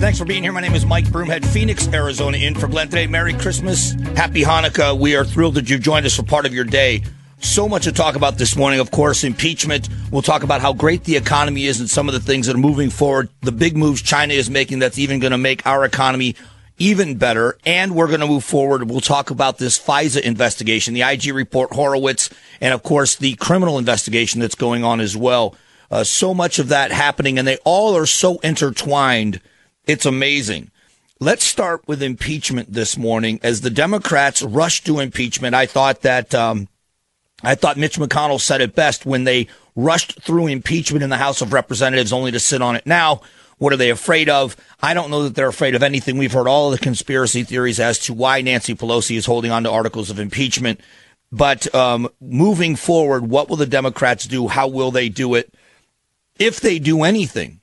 thanks for being here. My name is Mike Broomhead, Phoenix, Arizona, in for Glenn today. Merry Christmas, Happy Hanukkah. We are thrilled that you've joined us for part of your day. So much to talk about this morning. Of course, impeachment. We'll talk about how great the economy is and some of the things that are moving forward. The big moves China is making that's even going to make our economy even better. And we're going to move forward. We'll talk about this FISA investigation, the IG report, Horowitz, and of course the criminal investigation that's going on as well. Uh, so much of that happening, and they all are so intertwined. It's amazing. Let's start with impeachment this morning. As the Democrats rushed to impeachment, I thought that um, I thought Mitch McConnell said it best when they rushed through impeachment in the House of Representatives only to sit on it now. What are they afraid of? I don't know that they're afraid of anything. We've heard all the conspiracy theories as to why Nancy Pelosi is holding on to articles of impeachment. But um, moving forward, what will the Democrats do? How will they do it? If they do anything,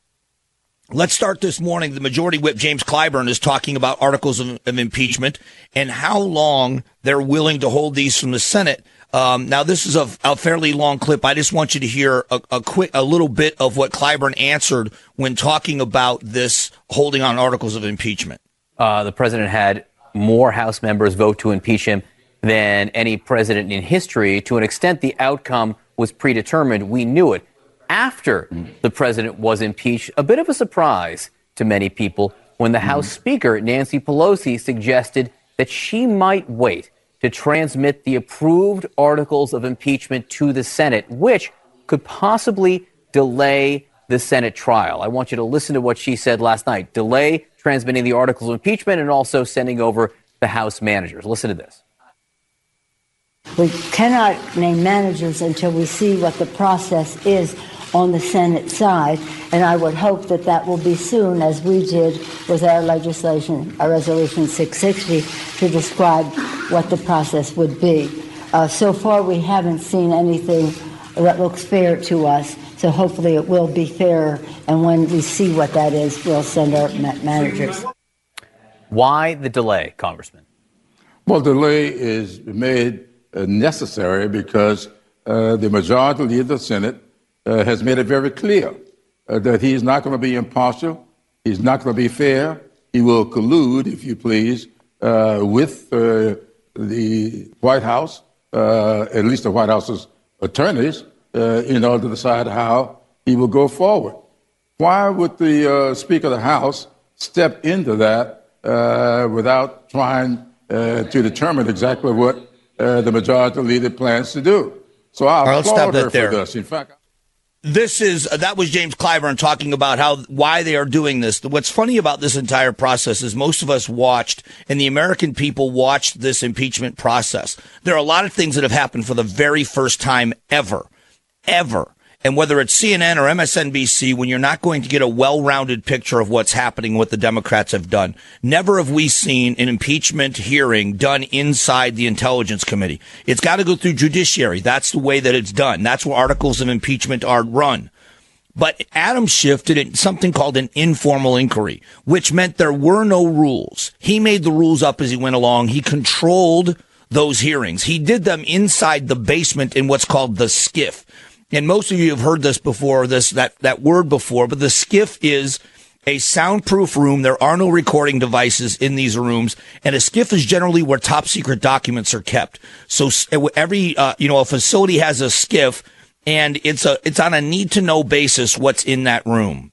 let's start this morning. The Majority Whip James Clyburn is talking about articles of, of impeachment and how long they're willing to hold these from the Senate. Um, now, this is a, a, fairly long clip. I just want you to hear a, a, quick, a little bit of what Clyburn answered when talking about this holding on articles of impeachment. Uh, the president had more House members vote to impeach him than any president in history. To an extent, the outcome was predetermined. We knew it. After the president was impeached, a bit of a surprise to many people when the hmm. House Speaker, Nancy Pelosi, suggested that she might wait to transmit the approved articles of impeachment to the Senate, which could possibly delay the Senate trial. I want you to listen to what she said last night delay transmitting the articles of impeachment and also sending over the House managers. Listen to this. We cannot name managers until we see what the process is on the Senate side, and I would hope that that will be soon, as we did with our legislation, our Resolution 660, to describe what the process would be. Uh, so far, we haven't seen anything that looks fair to us, so hopefully it will be fair, and when we see what that is, we'll send our ma- managers. Why the delay, Congressman? Well, delay is made uh, necessary because uh, the majority leader of the Senate uh, has made it very clear uh, that he's not going to be impartial, he's not going to be fair, he will collude, if you please, uh, with uh, the White House, uh, at least the White House's attorneys, in order to decide how he will go forward. Why would the Speaker of the House step into that without trying to determine exactly what the majority leader plans to do? So I applaud her for this. In fact, this is that was James Clyburn talking about how why they are doing this. What's funny about this entire process is most of us watched and the American people watched this impeachment process. There are a lot of things that have happened for the very first time ever, ever. And whether it's CNN or MSNBC, when you're not going to get a well-rounded picture of what's happening, what the Democrats have done, never have we seen an impeachment hearing done inside the Intelligence Committee. It's got to go through judiciary. That's the way that it's done. That's where articles of impeachment are run. But Adam Schiff did something called an informal inquiry, which meant there were no rules. He made the rules up as he went along. He controlled those hearings. He did them inside the basement in what's called the SCIF and most of you have heard this before, this that that word before, but the SCIF is a soundproof room. There are no recording devices in these rooms, and a SCIF is generally where top secret documents are kept. So every uh, you know a facility has a SCIF, and it's a it's on a need to know basis what's in that room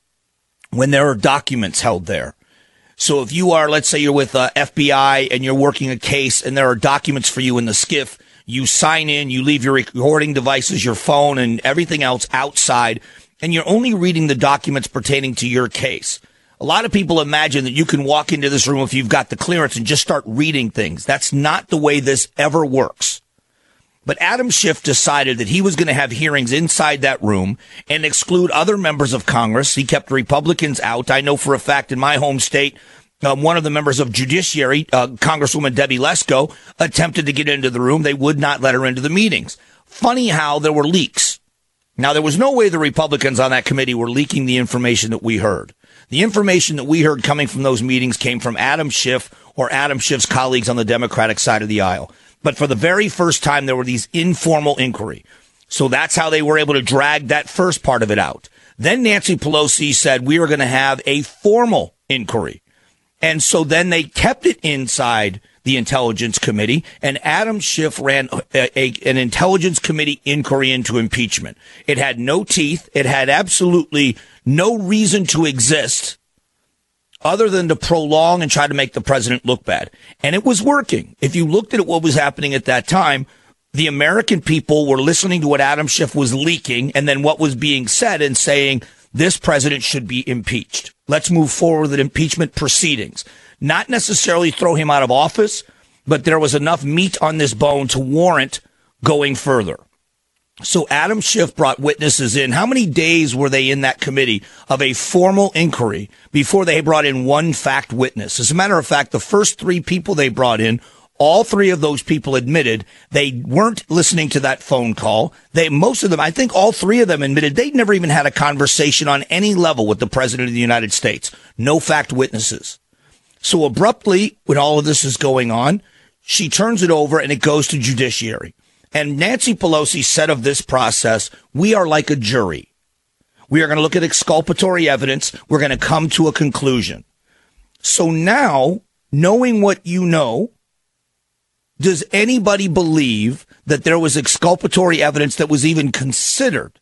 when there are documents held there. So if you are, let's say you're with uh, FBI and you're working a case and there are documents for you in the SCIF, you sign in, you leave your recording devices, your phone, and everything else outside, and you're only reading the documents pertaining to your case. A lot of people imagine that you can walk into this room if you've got the clearance and just start reading things. That's not the way this ever works. But Adam Schiff decided that he was going to have hearings inside that room and exclude other members of Congress. He kept Republicans out. I know for a fact in my home state, um, one of the members of Judiciary, uh, Congresswoman Debbie Lesko, attempted to get into the room. They would not let her into the meetings. Funny how there were leaks. Now, there was no way the Republicans on that committee were leaking the information that we heard. The information that we heard coming from those meetings came from Adam Schiff or Adam Schiff's colleagues on the Democratic side of the aisle. But for the very first time, there were these informal inquiry. So that's how they were able to drag that first part of it out. Then Nancy Pelosi said we are going to have a formal inquiry. And so then they kept it inside the Intelligence Committee, and Adam Schiff ran a, a, an Intelligence Committee inquiry into impeachment. It had no teeth. It had absolutely no reason to exist other than to prolong and try to make the president look bad. And it was working. If you looked at what was happening at that time, the American people were listening to what Adam Schiff was leaking and then what was being said and saying, this president should be impeached. Let's move forward with impeachment proceedings. Not necessarily throw him out of office, but there was enough meat on this bone to warrant going further. So Adam Schiff brought witnesses in. How many days were they in that committee of a formal inquiry before they brought in one fact witness? As a matter of fact, the first three people they brought in, all three of those people admitted they weren't listening to that phone call. They, most of them, I think all three of them admitted they'd never even had a conversation on any level with the president of the United States. No fact witnesses. So abruptly, when all of this is going on, she turns it over and it goes to judiciary. And Nancy Pelosi said of this process, we are like a jury. We are going to look at exculpatory evidence. We're going to come to a conclusion. So now, knowing what you know, does anybody believe that there was exculpatory evidence that was even considered?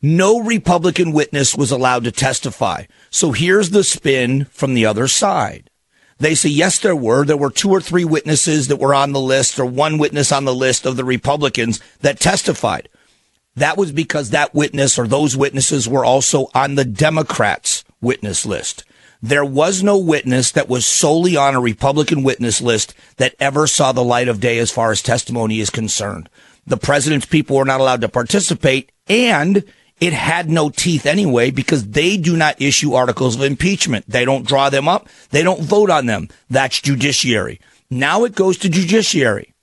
No Republican witness was allowed to testify. So here's the spin from the other side. They say, yes, there were. There were two or three witnesses that were on the list or one witness on the list of the Republicans that testified. That was because that witness or those witnesses were also on the Democrats witness list. There was no witness that was solely on a Republican witness list that ever saw the light of day as far as testimony is concerned. The president's people were not allowed to participate and it had no teeth anyway because they do not issue articles of impeachment. They don't draw them up. They don't vote on them. That's judiciary. Now it goes to judiciary.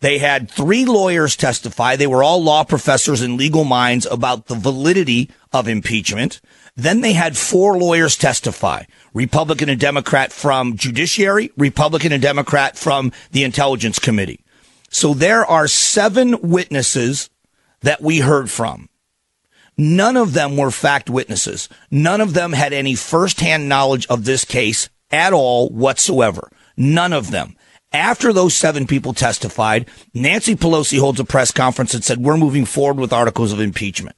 They had three lawyers testify. They were all law professors and legal minds about the validity of impeachment. Then they had four lawyers testify, Republican and Democrat from judiciary, Republican and Democrat from the intelligence committee. So there are seven witnesses that we heard from. None of them were fact witnesses. None of them had any firsthand knowledge of this case at all whatsoever. None of them. After those seven people testified, Nancy Pelosi holds a press conference and said, we're moving forward with articles of impeachment.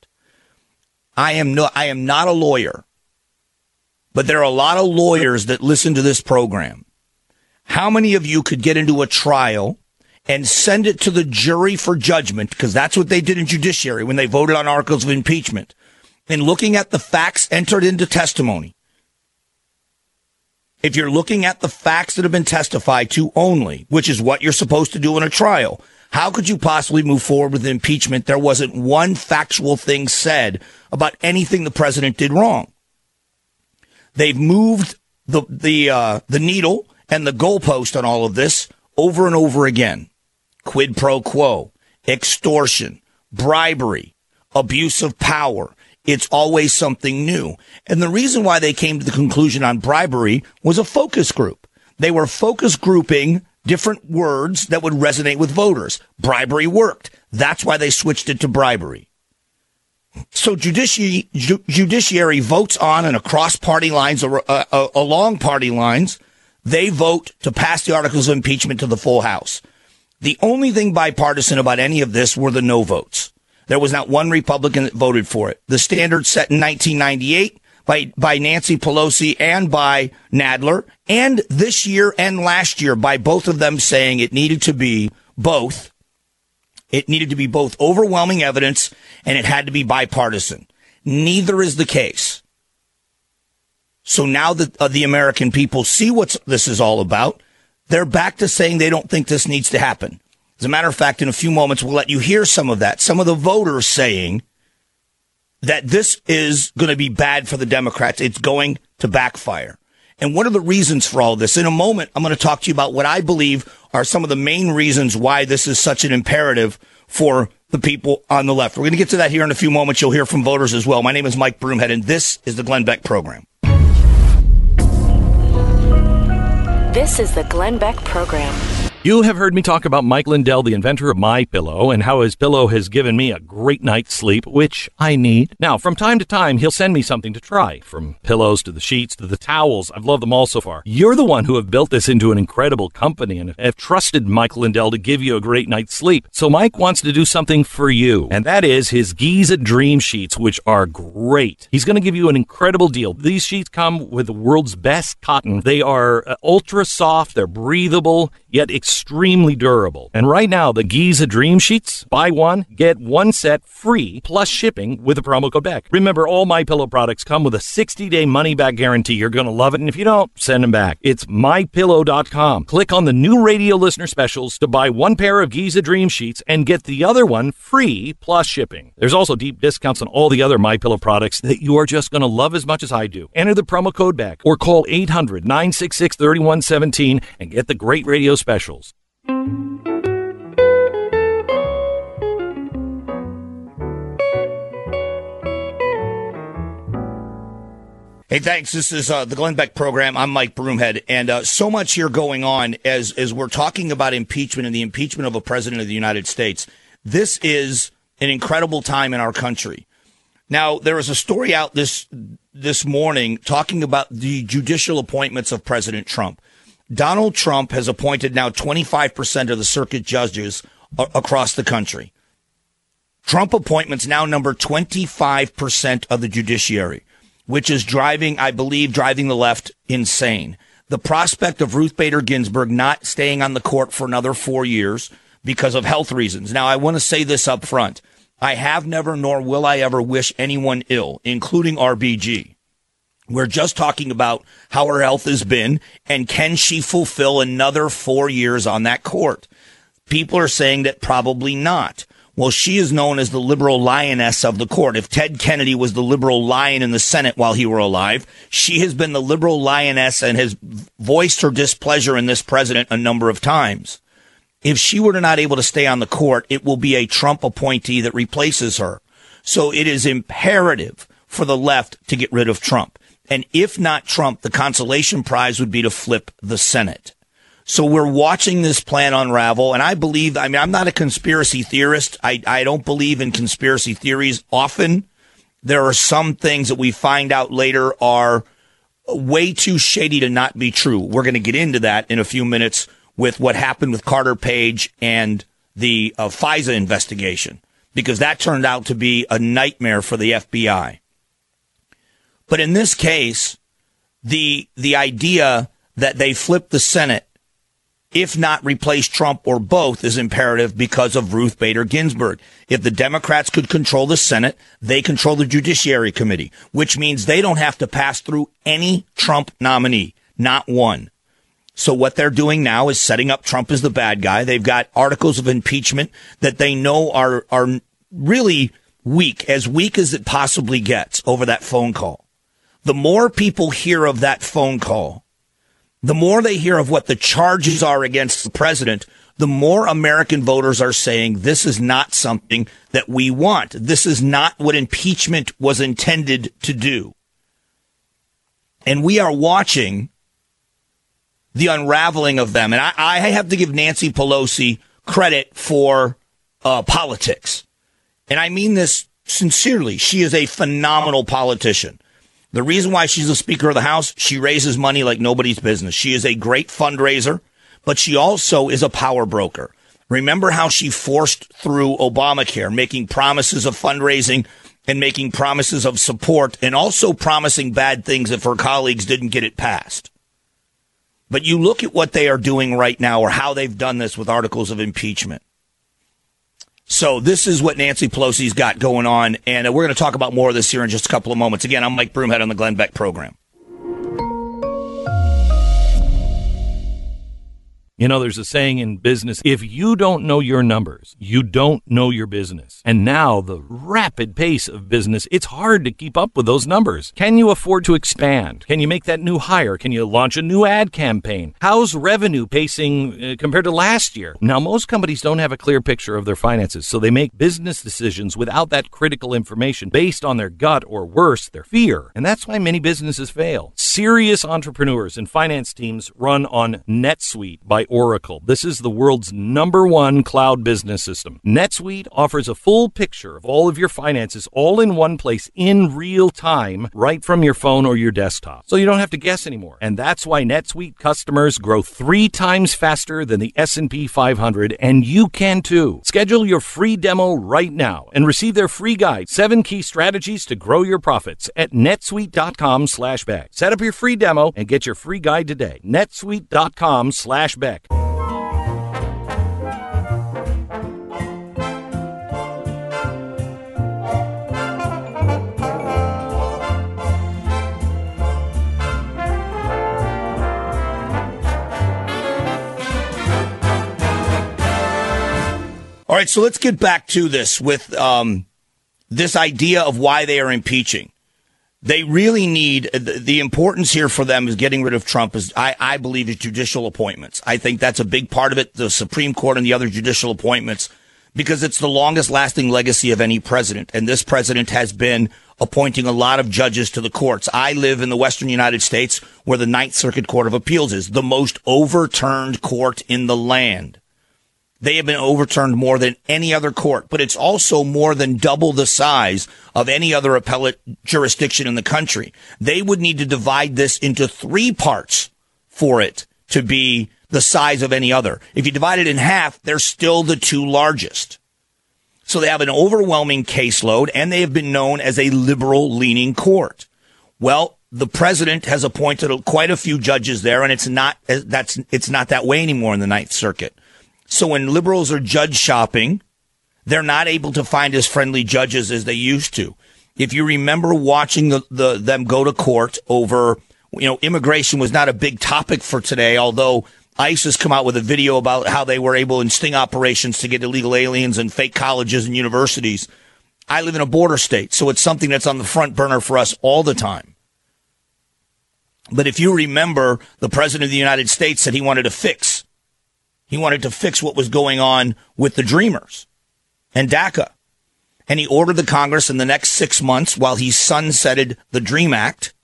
I am no, I am not a lawyer, but there are a lot of lawyers that listen to this program. How many of you could get into a trial and send it to the jury for judgment, because that's what they did in judiciary when they voted on articles of impeachment, and looking at the facts entered into testimony. If you're looking at the facts that have been testified to only, which is what you're supposed to do in a trial, how could you possibly move forward with impeachment? There wasn't one factual thing said about anything the president did wrong. They've moved the the uh, the needle and the goalpost on all of this over and over again quid pro quo, extortion, bribery, abuse of power. It's always something new. And the reason why they came to the conclusion on bribery was a focus group. They were focus grouping different words that would resonate with voters. Bribery worked. That's why they switched it to bribery. So judici- ju- judiciary votes on and across party lines or uh, uh, along party lines. They vote to pass the articles of impeachment to the full House. The only thing bipartisan about any of this were the no votes. There was not one Republican that voted for it. The standard set in 1998 by, by Nancy Pelosi and by Nadler, and this year and last year by both of them saying it needed to be both. It needed to be both overwhelming evidence and it had to be bipartisan. Neither is the case. So now that uh, the American people see what this is all about, they're back to saying they don't think this needs to happen. As a matter of fact, in a few moments, we'll let you hear some of that. Some of the voters saying that this is going to be bad for the Democrats. It's going to backfire. And what are the reasons for all this? In a moment, I'm going to talk to you about what I believe are some of the main reasons why this is such an imperative for the people on the left. We're going to get to that here in a few moments. You'll hear from voters as well. My name is Mike Broomhead, and this is the Glenn Beck Program. This is the Glenn Beck Program. You have heard me talk about Mike Lindell, the inventor of My Pillow, and how his pillow has given me a great night's sleep, which I need. Now, from time to time, he'll send me something to try, from pillows to the sheets to the towels. I've loved them all so far. You're the one who have built this into an incredible company and have trusted Mike Lindell to give you a great night's sleep. So Mike wants to do something for you, and that is his Giza Dream Sheets, which are great. He's going to give you an incredible deal. These sheets come with the world's best cotton. They are uh, ultra soft, they're breathable, yet extremely durable. And right now, the Giza Dream Sheets, buy one, get one set free plus shipping with the promo code BECK. Remember, all my pillow products come with a 60-day money-back guarantee. You're going to love it, and if you don't, send them back. It's mypillow.com. Click on the new radio listener specials to buy one pair of Giza Dream Sheets and get the other one free plus shipping. There's also deep discounts on all the other My Pillow products that you are just going to love as much as I do. Enter the promo code BECK or call 800-966-3117 and get the great radio specials. Hey, thanks. This is uh, the Glenn Beck program. I'm Mike Broomhead, and uh, so much here going on as as we're talking about impeachment and the impeachment of a president of the United States. This is an incredible time in our country. Now, there is a story out this this morning talking about the judicial appointments of President Trump. Donald Trump has appointed now 25% of the circuit judges a- across the country. Trump appointments now number 25% of the judiciary which is driving, I believe, driving the left insane. The prospect of Ruth Bader Ginsburg not staying on the court for another four years because of health reasons. Now, I want to say this up front. I have never, nor will I ever wish anyone ill, including RBG. We're just talking about how her health has been and can she fulfill another four years on that court? People are saying that probably not. Well, she is known as the liberal lioness of the court. If Ted Kennedy was the liberal lion in the Senate while he were alive, she has been the liberal lioness and has voiced her displeasure in this president a number of times. If she were not able to stay on the court, it will be a Trump appointee that replaces her. So it is imperative for the left to get rid of Trump. And if not Trump, the consolation prize would be to flip the Senate. So we're watching this plan unravel. And I believe, I mean, I'm not a conspiracy theorist. I, I don't believe in conspiracy theories often. There are some things that we find out later are way too shady to not be true. We're going to get into that in a few minutes with what happened with Carter Page and the uh, FISA investigation, because that turned out to be a nightmare for the FBI. But in this case, the, the idea that they flip the Senate if not replace Trump or both, is imperative because of Ruth Bader Ginsburg. If the Democrats could control the Senate, they control the Judiciary Committee, which means they don't have to pass through any Trump nominee, not one. So what they're doing now is setting up Trump as the bad guy. They've got articles of impeachment that they know are, are really weak, as weak as it possibly gets over that phone call. The more people hear of that phone call, the more they hear of what the charges are against the president, the more American voters are saying this is not something that we want. This is not what impeachment was intended to do. And we are watching the unraveling of them. And I, I have to give Nancy Pelosi credit for uh, politics. And I mean this sincerely. She is a phenomenal politician. The reason why she's the Speaker of the House, she raises money like nobody's business. She is a great fundraiser, but she also is a power broker. Remember how she forced through Obamacare, making promises of fundraising and making promises of support and also promising bad things if her colleagues didn't get it passed. But you look at what they are doing right now or how they've done this with articles of impeachment. So this is what Nancy Pelosi's got going on, and uh, we're going to talk about more of this here in just a couple of moments. Again, I'm Mike Broomhead on the Glenn Beck program. You know, there's a saying in business if you don't know your numbers, you don't know your business. And now, the rapid pace of business, it's hard to keep up with those numbers. Can you afford to expand? Can you make that new hire? Can you launch a new ad campaign? How's revenue pacing uh, compared to last year? Now, most companies don't have a clear picture of their finances, so they make business decisions without that critical information based on their gut or worse, their fear. And that's why many businesses fail. Serious entrepreneurs and finance teams run on NetSuite by Oracle. This is the world's number one cloud business system. NetSuite offers a full picture of all of your finances all in one place in real time, right from your phone or your desktop. So you don't have to guess anymore. And that's why NetSuite customers grow three times faster than the S&P 500, and you can too. Schedule your free demo right now and receive their free guide, seven key strategies to grow your profits at netsuite.com slash Beck. Set up your free demo and get your free guide today. netsuite.com slash Beck. Right, so let's get back to this with um, this idea of why they are impeaching. They really need the, the, importance here for them is getting rid of Trump. Is I, I believe is judicial appointments. I think that's a big part of it. The Supreme Court and the other judicial appointments, because it's the longest lasting legacy of any president, and this president has been appointing a lot of judges to the courts. I live in the Western United States, where the Ninth Circuit Court of Appeals is the most overturned court in the land. They have been overturned more than any other court, but it's also more than double the size of any other appellate jurisdiction in the country. They would need to divide this into three parts for it to be the size of any other. If you divide it in half, they're still the two largest. So they have an overwhelming caseload and they have been known as a liberal leaning court. Well, the president has appointed quite a few judges there and it's not, that's, it's not that way anymore in the Ninth Circuit. So when liberals are judge shopping, they're not able to find as friendly judges as they used to. If you remember watching the, the them go to court over, you know, immigration was not a big topic for today, although ICE has come out with a video about how they were able in sting operations to get illegal aliens and fake colleges and universities. I live in a border state, so it's something that's on the front burner for us all the time. But if you remember, the president of the United States said he wanted to fix he wanted to fix what was going on with the Dreamers and DACA. And he ordered the Congress in the next six months while he sunsetted the DREAM Act.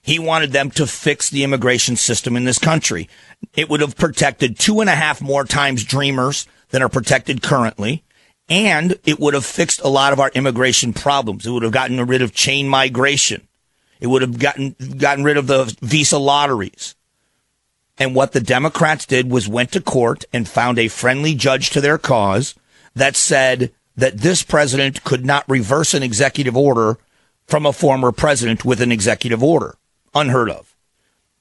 He wanted them to fix the immigration system in this country. It would have protected two and a half more times Dreamers than are protected currently. And it would have fixed a lot of our immigration problems. It would have gotten rid of chain migration. It would have gotten, gotten rid of the visa lotteries. And what the Democrats did was went to court and found a friendly judge to their cause that said that this president could not reverse an executive order from a former president with an executive order. Unheard of.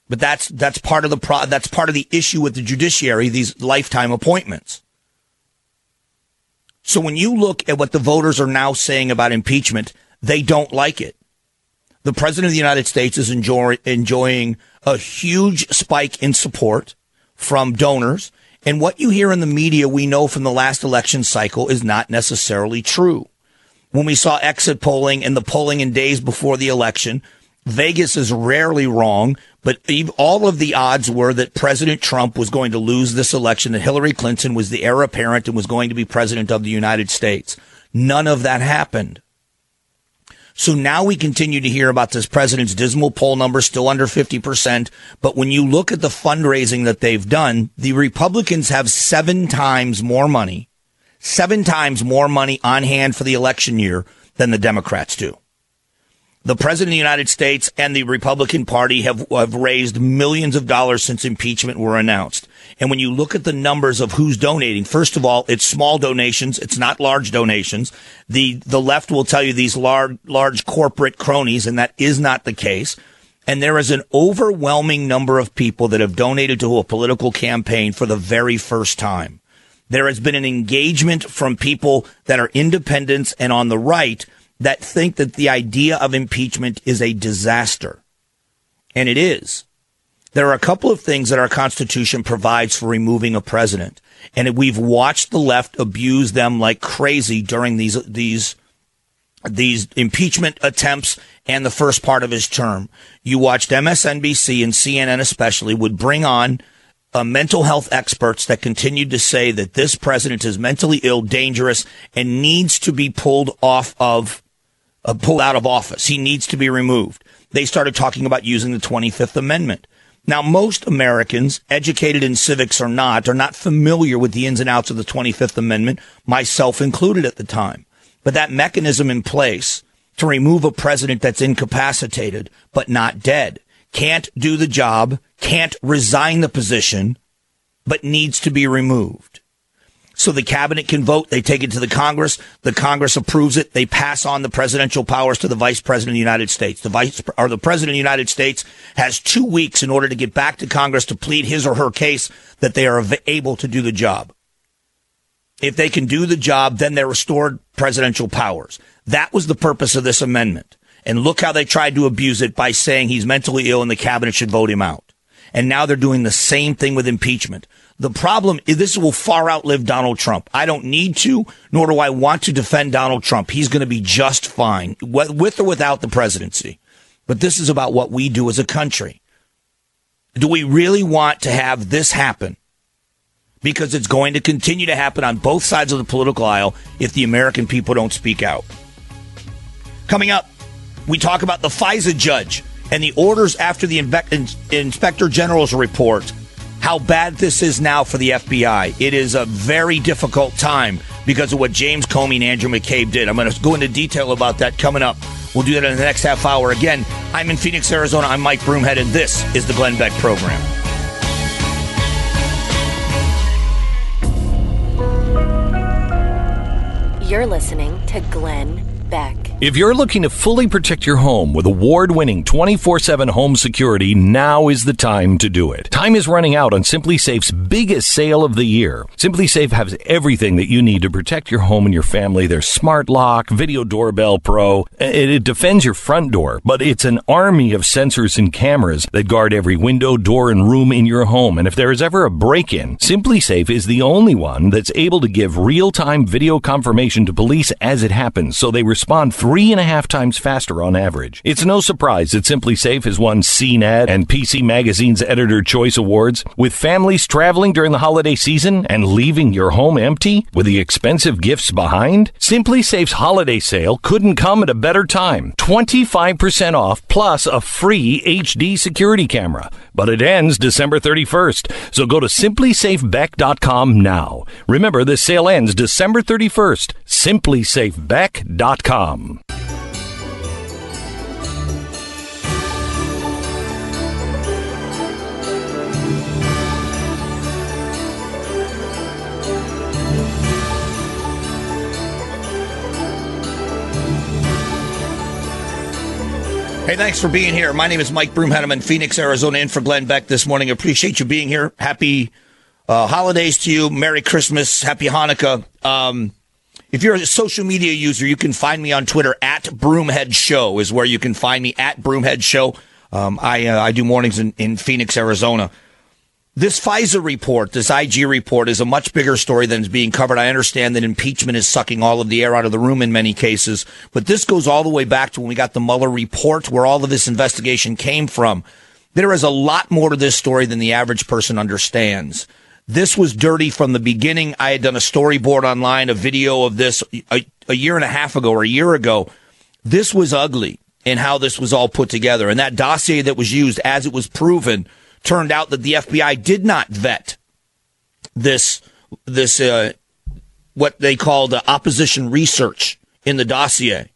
But that's, that's part of the pro, that's part of the issue with the judiciary, these lifetime appointments. So when you look at what the voters are now saying about impeachment, they don't like it. The president of the United States is enjoy, enjoying a huge spike in support from donors. And what you hear in the media, we know from the last election cycle is not necessarily true. When we saw exit polling and the polling in days before the election, Vegas is rarely wrong, but all of the odds were that President Trump was going to lose this election, that Hillary Clinton was the heir apparent and was going to be president of the United States. None of that happened. So now we continue to hear about this president's dismal poll number, still under 50%. But when you look at the fundraising that they've done, the Republicans have seven times more money, seven times more money on hand for the election year than the Democrats do. The president of the United States and the Republican Party have, have raised millions of dollars since impeachment were announced. And when you look at the numbers of who's donating, first of all, it's small donations. It's not large donations. The, the left will tell you these large, large corporate cronies, and that is not the case. And there is an overwhelming number of people that have donated to a political campaign for the very first time. There has been an engagement from people that are independents and on the right that think that the idea of impeachment is a disaster. And it is. There are a couple of things that our Constitution provides for removing a president. And we've watched the left abuse them like crazy during these, these, these impeachment attempts and the first part of his term. You watched MSNBC and CNN especially would bring on uh, mental health experts that continued to say that this president is mentally ill, dangerous, and needs to be pulled off of uh, pulled out of office. He needs to be removed. They started talking about using the 25th Amendment. Now, most Americans, educated in civics or not, are not familiar with the ins and outs of the 25th Amendment, myself included at the time. But that mechanism in place to remove a president that's incapacitated but not dead, can't do the job, can't resign the position, but needs to be removed. So the cabinet can vote. They take it to the Congress. The Congress approves it. They pass on the presidential powers to the vice president of the United States. The vice or the president of the United States has two weeks in order to get back to Congress to plead his or her case that they are able to do the job. If they can do the job, then they're restored presidential powers. That was the purpose of this amendment. And look how they tried to abuse it by saying he's mentally ill and the cabinet should vote him out. And now they're doing the same thing with impeachment. The problem is this will far outlive Donald Trump. I don't need to, nor do I want to defend Donald Trump. He's going to be just fine with or without the presidency. But this is about what we do as a country. Do we really want to have this happen? Because it's going to continue to happen on both sides of the political aisle if the American people don't speak out. Coming up, we talk about the FISA judge and the orders after the Inspector General's report how bad this is now for the FBI. It is a very difficult time because of what James Comey and Andrew McCabe did. I'm going to go into detail about that coming up. We'll do that in the next half hour. Again, I'm in Phoenix, Arizona. I'm Mike Broomhead, and this is the Glenn Beck Program. You're listening to Glenn Beck. If you're looking to fully protect your home with award winning 24 7 home security, now is the time to do it. Time is running out on SimpliSafe's biggest sale of the year. SimpliSafe has everything that you need to protect your home and your family. Their smart lock, video doorbell pro. It, it defends your front door, but it's an army of sensors and cameras that guard every window, door, and room in your home. And if there is ever a break in, SimpliSafe is the only one that's able to give real time video confirmation to police as it happens so they respond three and a half times faster on average. It's no surprise that SimpliSafe has won CNET and PC Magazine's Editor Choice Awards. With families traveling during the holiday season and leaving your home empty with the expensive gifts behind, SimpliSafe's holiday sale couldn't come at a better time. 25% off plus a free HD security camera. But it ends December 31st. So go to simplisafebeck.com now. Remember, this sale ends December 31st. Simplisafebeck.com. Hey, thanks for being here. My name is Mike Broomhead. I'm in Phoenix, Arizona, in for Glenn Beck this morning. Appreciate you being here. Happy uh, holidays to you. Merry Christmas. Happy Hanukkah. Um, if you're a social media user, you can find me on Twitter at Broomhead Show is where you can find me at Broomhead Show. Um, I uh, I do mornings in, in Phoenix, Arizona. This FISA report, this IG report, is a much bigger story than is being covered. I understand that impeachment is sucking all of the air out of the room in many cases, but this goes all the way back to when we got the Mueller report, where all of this investigation came from. There is a lot more to this story than the average person understands. This was dirty from the beginning. I had done a storyboard online, a video of this a, a year and a half ago or a year ago. This was ugly in how this was all put together. And that dossier that was used, as it was proven, turned out that the FBI did not vet this, this, uh, what they called uh, opposition research in the dossier.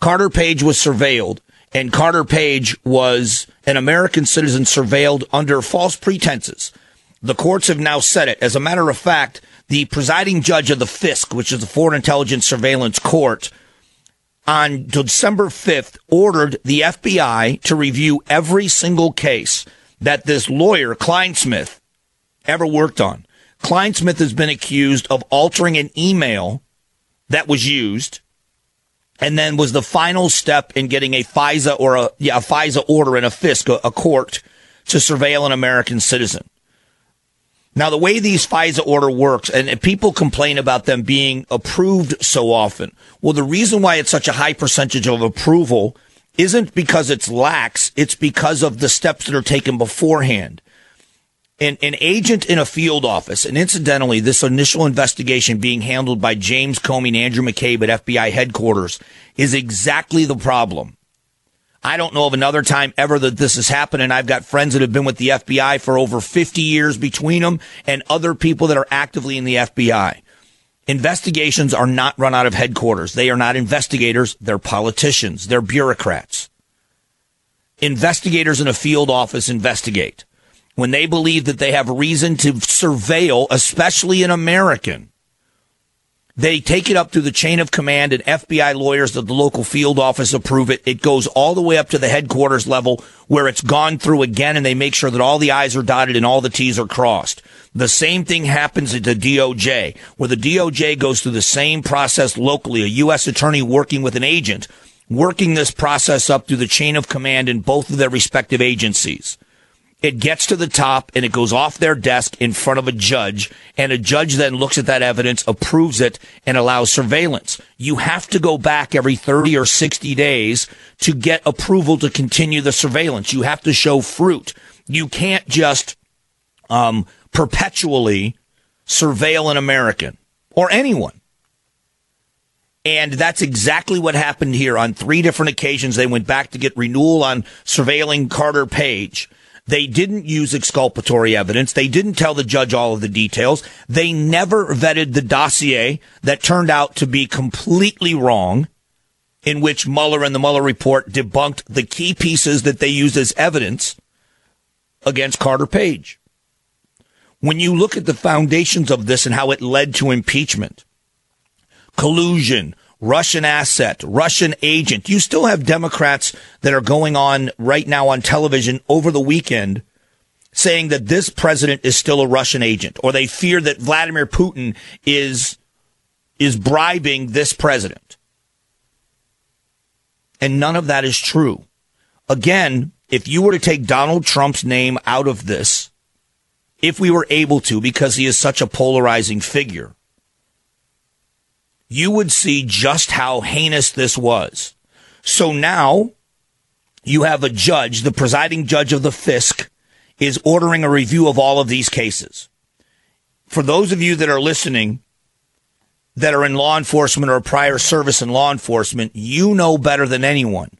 Carter Page was surveilled, and Carter Page was an American citizen surveilled under false pretenses. The courts have now said it. As a matter of fact, the presiding judge of the FISC, which is the Foreign Intelligence Surveillance Court, on December 5th ordered the FBI to review every single case that this lawyer, Clinesmith, ever worked on. Clinesmith has been accused of altering an email that was used and then was the final step in getting a FISA or a, yeah, a FISA order in a FISC, a, a court to surveil an American citizen. Now, the way these FISA order works, and people complain about them being approved so often. Well, the reason why it's such a high percentage of approval isn't because it's lax. It's because of the steps that are taken beforehand. An, an agent in a field office, and incidentally, this initial investigation being handled by James Comey and Andrew McCabe at FBI headquarters is exactly the problem. I don't know of another time ever that this has happened. And I've got friends that have been with the FBI for over 50 years between them and other people that are actively in the FBI. Investigations are not run out of headquarters. They are not investigators. They're politicians. They're bureaucrats. Investigators in a field office investigate when they believe that they have reason to surveil, especially an American they take it up through the chain of command and FBI lawyers at the local field office approve it. It goes all the way up to the headquarters level where it's gone through again and they make sure that all the I's are dotted and all the T's are crossed. The same thing happens at the DOJ where the DOJ goes through the same process locally, a U.S. attorney working with an agent, working this process up through the chain of command in both of their respective agencies. It gets to the top and it goes off their desk in front of a judge and a judge then looks at that evidence, approves it and allows surveillance. You have to go back every 30 or 60 days to get approval to continue the surveillance. You have to show fruit. You can't just, um, perpetually surveil an American or anyone. And that's exactly what happened here on three different occasions. They went back to get renewal on surveilling Carter Page. They didn't use exculpatory evidence. They didn't tell the judge all of the details. They never vetted the dossier that turned out to be completely wrong, in which Mueller and the Mueller report debunked the key pieces that they used as evidence against Carter Page. When you look at the foundations of this and how it led to impeachment, collusion, Russian asset, Russian agent. You still have Democrats that are going on right now on television over the weekend saying that this president is still a Russian agent or they fear that Vladimir Putin is is bribing this president. And none of that is true. Again, if you were to take Donald Trump's name out of this, if we were able to, because he is such a polarizing figure, you would see just how heinous this was. So now you have a judge, the presiding judge of the FISC, is ordering a review of all of these cases. For those of you that are listening, that are in law enforcement or prior service in law enforcement, you know better than anyone.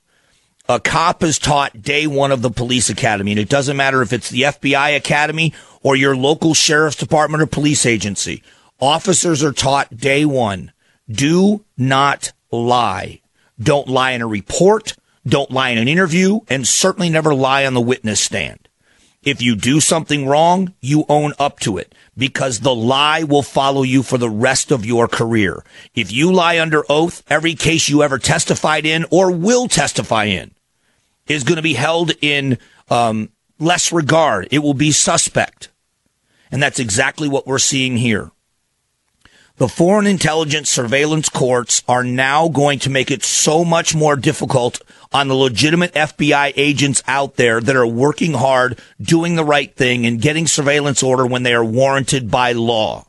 A cop is taught day one of the police academy, and it doesn't matter if it's the FBI academy or your local sheriff's department or police agency. Officers are taught day one do not lie. Don't lie in a report. Don't lie in an interview and certainly never lie on the witness stand. If you do something wrong, you own up to it because the lie will follow you for the rest of your career. If you lie under oath, every case you ever testified in or will testify in is going to be held in um, less regard. It will be suspect. And that's exactly what we're seeing here. The foreign intelligence surveillance courts are now going to make it so much more difficult on the legitimate FBI agents out there that are working hard, doing the right thing, and getting surveillance order when they are warranted by law.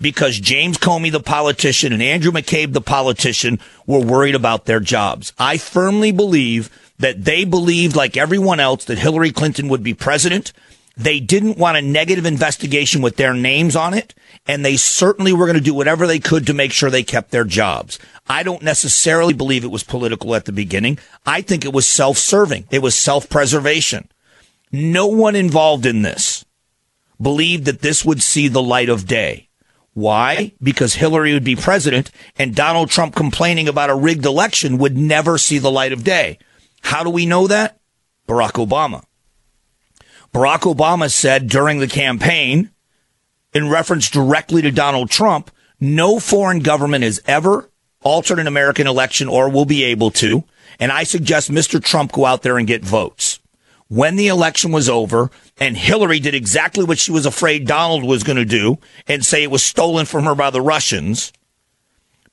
Because James Comey, the politician, and Andrew McCabe, the politician, were worried about their jobs. I firmly believe that they believed, like everyone else, that Hillary Clinton would be president. They didn't want a negative investigation with their names on it and they certainly were going to do whatever they could to make sure they kept their jobs. I don't necessarily believe it was political at the beginning. I think it was self-serving. It was self-preservation. No one involved in this believed that this would see the light of day. Why? Because Hillary would be president and Donald Trump complaining about a rigged election would never see the light of day. How do we know that? Barack Obama. Barack Obama said during the campaign, in reference directly to Donald Trump, no foreign government has ever altered an American election or will be able to. And I suggest Mr. Trump go out there and get votes. When the election was over and Hillary did exactly what she was afraid Donald was going to do and say it was stolen from her by the Russians,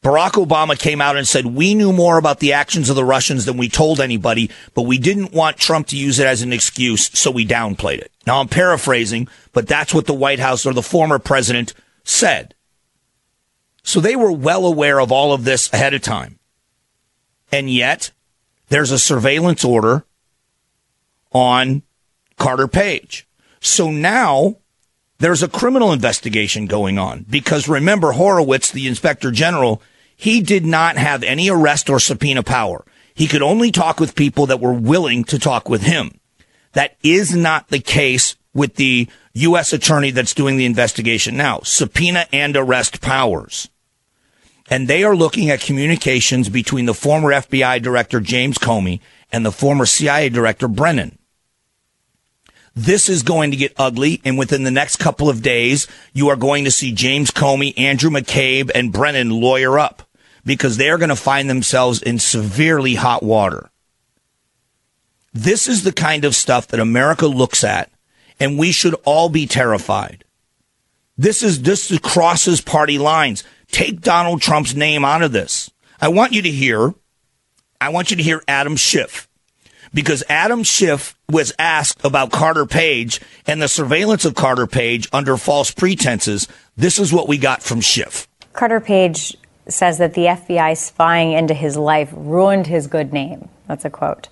Barack Obama came out and said, we knew more about the actions of the Russians than we told anybody, but we didn't want Trump to use it as an excuse, so we downplayed it. Now I'm paraphrasing, but that's what the White House or the former president said. So they were well aware of all of this ahead of time. And yet there's a surveillance order on Carter Page. So now there's a criminal investigation going on because remember Horowitz, the inspector general, he did not have any arrest or subpoena power. He could only talk with people that were willing to talk with him. That is not the case with the U.S. attorney that's doing the investigation now. Subpoena and arrest powers. And they are looking at communications between the former FBI director, James Comey, and the former CIA director, Brennan. This is going to get ugly. And within the next couple of days, you are going to see James Comey, Andrew McCabe, and Brennan lawyer up because they're going to find themselves in severely hot water. This is the kind of stuff that America looks at, and we should all be terrified. This is this crosses party lines. Take Donald Trump's name out of this. I want you to hear. I want you to hear Adam Schiff because Adam Schiff was asked about Carter Page and the surveillance of Carter Page under false pretenses. This is what we got from Schiff. Carter Page says that the FBI spying into his life ruined his good name. That's a quote.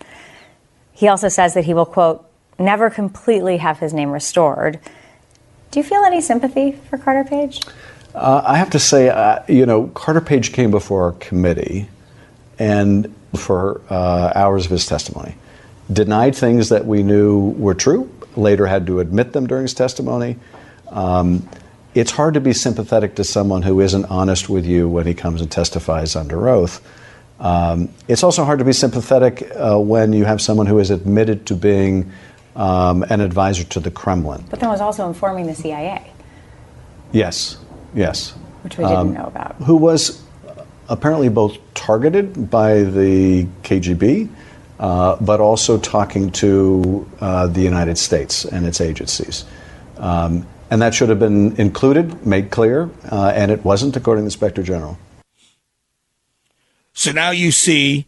He also says that he will, quote, never completely have his name restored. Do you feel any sympathy for Carter Page? Uh, I have to say, uh, you know, Carter Page came before our committee and for uh, hours of his testimony denied things that we knew were true, later had to admit them during his testimony. Um, it's hard to be sympathetic to someone who isn't honest with you when he comes and testifies under oath. Um, it's also hard to be sympathetic uh, when you have someone who is admitted to being um, an advisor to the Kremlin. But then was also informing the CIA. Yes, yes. Which we didn't um, know about. Who was apparently both targeted by the KGB uh, but also talking to uh, the United States and its agencies. Um, and that should have been included, made clear, uh, and it wasn't, according to the Inspector General. So now you see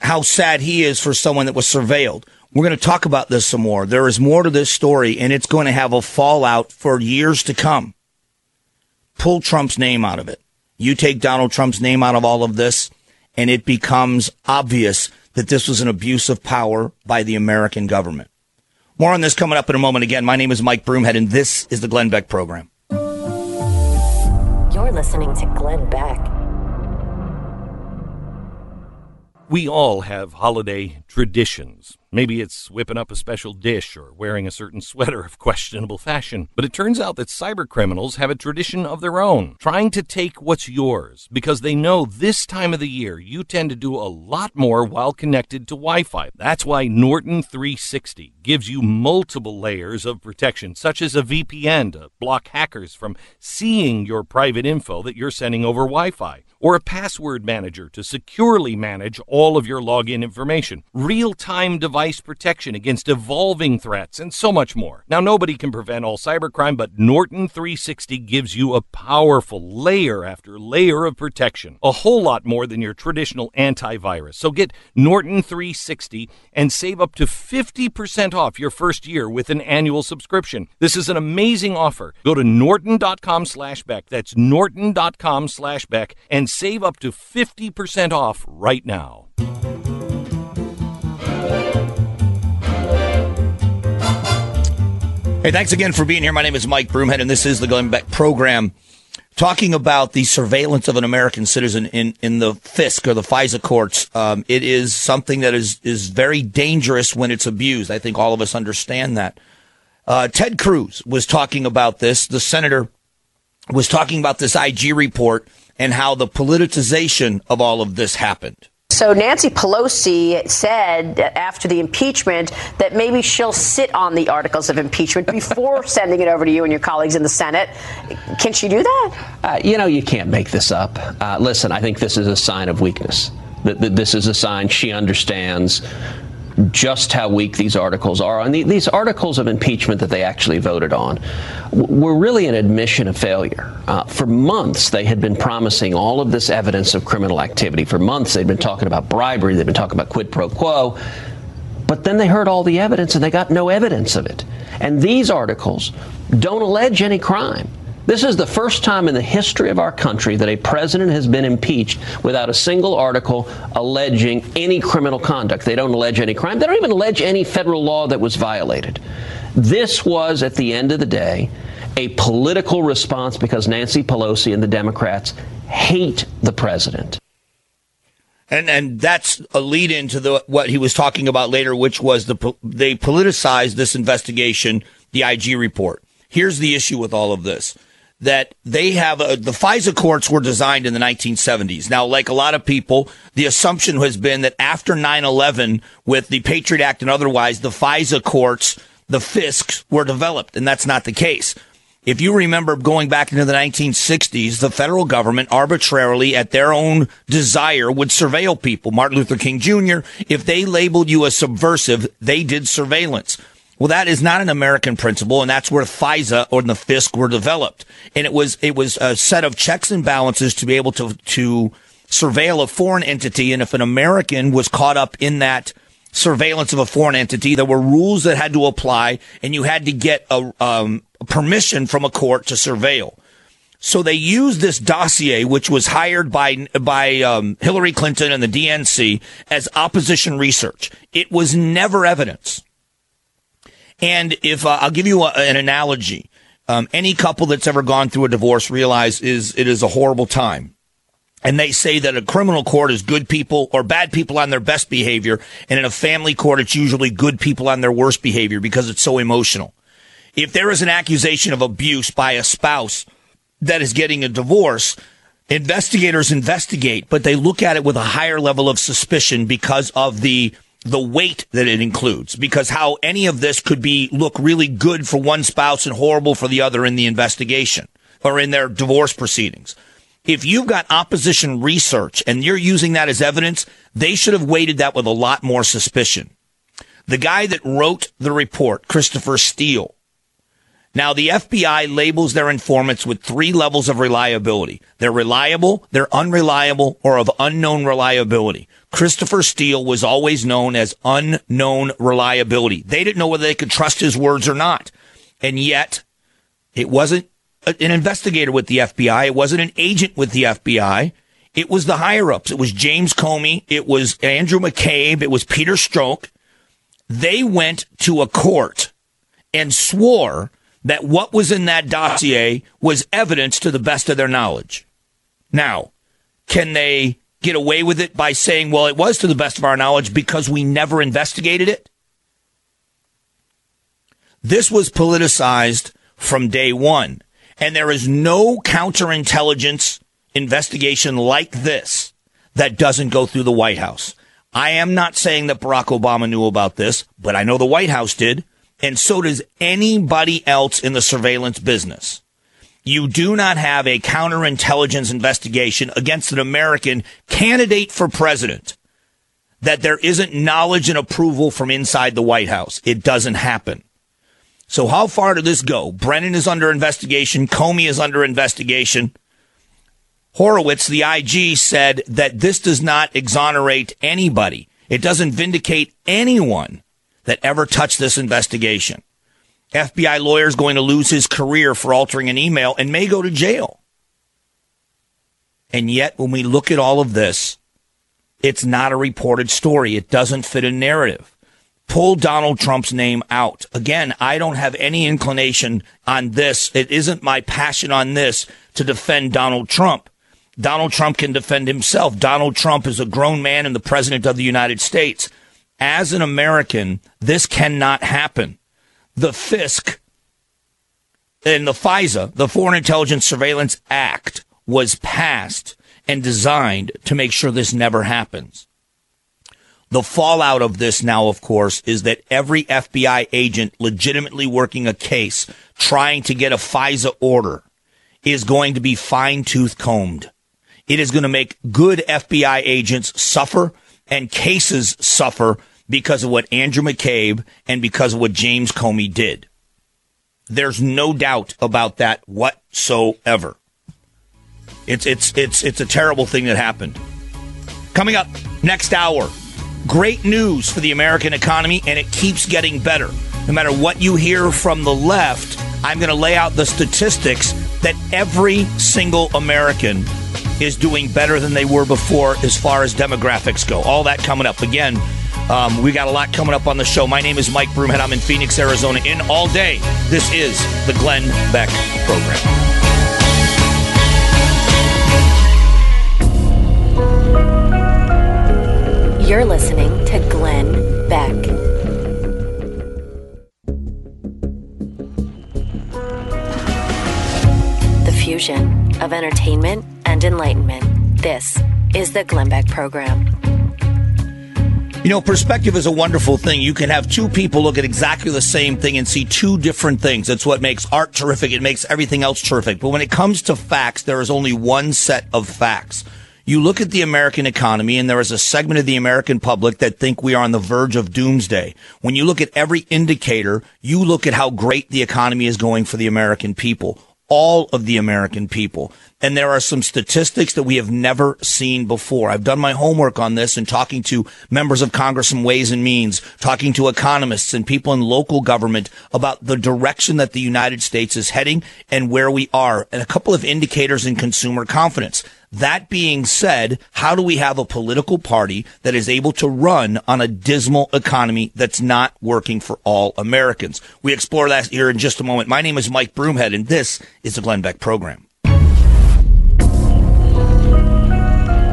how sad he is for someone that was surveilled. We're going to talk about this some more. There is more to this story, and it's going to have a fallout for years to come. Pull Trump's name out of it. You take Donald Trump's name out of all of this, and it becomes obvious that this was an abuse of power by the American government. More on this coming up in a moment. Again, my name is Mike Broomhead, and this is the Glenn Beck Program. You're listening to Glenn Beck. We all have holiday traditions. Maybe it's whipping up a special dish or wearing a certain sweater of questionable fashion. But it turns out that cyber criminals have a tradition of their own, trying to take what's yours because they know this time of the year you tend to do a lot more while connected to Wi Fi. That's why Norton 360 gives you multiple layers of protection, such as a VPN to block hackers from seeing your private info that you're sending over Wi Fi or a password manager to securely manage all of your login information, real time device protection against evolving threats, and so much more. Now, nobody can prevent all cybercrime, but Norton 360 gives you a powerful layer after layer of protection, a whole lot more than your traditional antivirus. So get Norton 360 and save up to 50% off your first year with an annual subscription. This is an amazing offer. Go to norton.com slash Beck. That's norton.com slash Beck and save up to 50% off right now. Hey, thanks again for being here. My name is Mike Broomhead, and this is the Glenn Beck program talking about the surveillance of an American citizen in, in the FISC or the FISA courts. Um, it is something that is, is very dangerous when it's abused. I think all of us understand that. Uh, Ted Cruz was talking about this. The senator was talking about this IG report and how the politicization of all of this happened. So Nancy Pelosi said after the impeachment that maybe she'll sit on the articles of impeachment before sending it over to you and your colleagues in the Senate. Can she do that? Uh, you know, you can't make this up. Uh, listen, I think this is a sign of weakness. That this is a sign she understands just how weak these articles are. And the, these articles of impeachment that they actually voted on were really an admission of failure. Uh, for months, they had been promising all of this evidence of criminal activity. For months, they'd been talking about bribery, they'd been talking about quid pro quo. But then they heard all the evidence and they got no evidence of it. And these articles don't allege any crime. This is the first time in the history of our country that a president has been impeached without a single article alleging any criminal conduct. They don't allege any crime. They don't even allege any federal law that was violated. This was, at the end of the day, a political response because Nancy Pelosi and the Democrats hate the president. And and that's a lead into the what he was talking about later, which was the they politicized this investigation, the IG report. Here's the issue with all of this that they have a, the FISA courts were designed in the 1970s. Now, like a lot of people, the assumption has been that after 9/11, with the Patriot Act and otherwise, the FISA courts, the FISCs, were developed, and that's not the case. If you remember going back into the 1960s, the federal government arbitrarily, at their own desire, would surveil people. Martin Luther King Jr., if they labeled you as subversive, they did surveillance. Well, that is not an American principle, and that's where FISA or the FISC were developed. And it was it was a set of checks and balances to be able to to surveil a foreign entity. And if an American was caught up in that surveillance of a foreign entity, there were rules that had to apply, and you had to get a um, permission from a court to surveil. So they used this dossier, which was hired by by um, Hillary Clinton and the DNC, as opposition research. It was never evidence. And if uh, I'll give you a, an analogy, um, any couple that's ever gone through a divorce realize is it is a horrible time. And they say that a criminal court is good people or bad people on their best behavior. And in a family court, it's usually good people on their worst behavior because it's so emotional. If there is an accusation of abuse by a spouse that is getting a divorce, investigators investigate, but they look at it with a higher level of suspicion because of the the weight that it includes because how any of this could be look really good for one spouse and horrible for the other in the investigation or in their divorce proceedings. If you've got opposition research and you're using that as evidence, they should have weighted that with a lot more suspicion. The guy that wrote the report, Christopher Steele, now, the FBI labels their informants with three levels of reliability. They're reliable, they're unreliable, or of unknown reliability. Christopher Steele was always known as unknown reliability. They didn't know whether they could trust his words or not. And yet, it wasn't an investigator with the FBI. It wasn't an agent with the FBI. It was the higher ups. It was James Comey. It was Andrew McCabe. It was Peter Strzok. They went to a court and swore that what was in that dossier was evidence to the best of their knowledge. Now, can they get away with it by saying, well, it was to the best of our knowledge because we never investigated it? This was politicized from day one. And there is no counterintelligence investigation like this that doesn't go through the White House. I am not saying that Barack Obama knew about this, but I know the White House did and so does anybody else in the surveillance business. You do not have a counterintelligence investigation against an American candidate for president that there isn't knowledge and approval from inside the White House. It doesn't happen. So how far did this go? Brennan is under investigation. Comey is under investigation. Horowitz, the IG, said that this does not exonerate anybody. It doesn't vindicate anyone that ever touched this investigation. FBI lawyer is going to lose his career for altering an email and may go to jail. And yet, when we look at all of this, it's not a reported story. It doesn't fit a narrative. Pull Donald Trump's name out. Again, I don't have any inclination on this. It isn't my passion on this to defend Donald Trump. Donald Trump can defend himself. Donald Trump is a grown man and the president of the United States as an American, this cannot happen. The FISC and the FISA, the Foreign Intelligence Surveillance Act, was passed and designed to make sure this never happens. The fallout of this now, of course, is that every FBI agent legitimately working a case trying to get a FISA order is going to be fine tooth combed. It is going to make good FBI agents suffer and cases suffer because of what Andrew McCabe and because of what James Comey did. There's no doubt about that whatsoever. It's it's it's it's a terrible thing that happened. Coming up next hour, great news for the American economy and it keeps getting better. No matter what you hear from the left, I'm going to lay out the statistics that every single American is doing better than they were before as far as demographics go. All that coming up again um, we got a lot coming up on the show. My name is Mike Broomhead. I'm in Phoenix, Arizona, in all day. This is the Glenn Beck Program. You're listening to Glenn Beck. The fusion of entertainment and enlightenment. This is the Glenn Beck Program. You know, perspective is a wonderful thing. You can have two people look at exactly the same thing and see two different things. That's what makes art terrific. It makes everything else terrific. But when it comes to facts, there is only one set of facts. You look at the American economy and there is a segment of the American public that think we are on the verge of doomsday. When you look at every indicator, you look at how great the economy is going for the American people all of the American people. And there are some statistics that we have never seen before. I've done my homework on this and talking to members of Congress and Ways and Means, talking to economists and people in local government about the direction that the United States is heading and where we are and a couple of indicators in consumer confidence. That being said, how do we have a political party that is able to run on a dismal economy that's not working for all Americans? We explore that here in just a moment. My name is Mike Broomhead, and this is the Glenn Beck Program.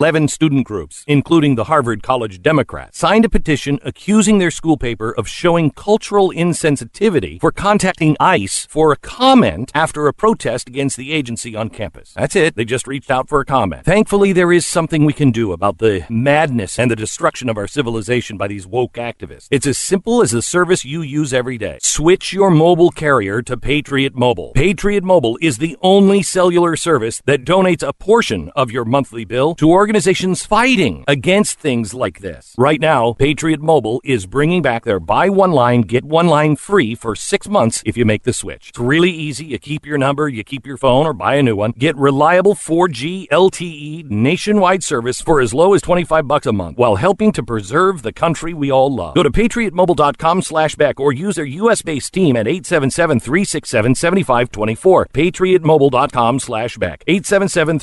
11 student groups, including the Harvard College Democrats, signed a petition accusing their school paper of showing cultural insensitivity for contacting ICE for a comment after a protest against the agency on campus. That's it. They just reached out for a comment. Thankfully, there is something we can do about the madness and the destruction of our civilization by these woke activists. It's as simple as the service you use every day. Switch your mobile carrier to Patriot Mobile. Patriot Mobile is the only cellular service that donates a portion of your monthly bill to organizations fighting against things like this. Right now, Patriot Mobile is bringing back their buy one line, get one line free for six months if you make the switch. It's really easy. You keep your number, you keep your phone, or buy a new one. Get reliable 4G LTE nationwide service for as low as 25 bucks a month while helping to preserve the country we all love. Go to patriotmobile.com slash back or use their US based team at 877 367 7524. Patriotmobile.com slash back. 877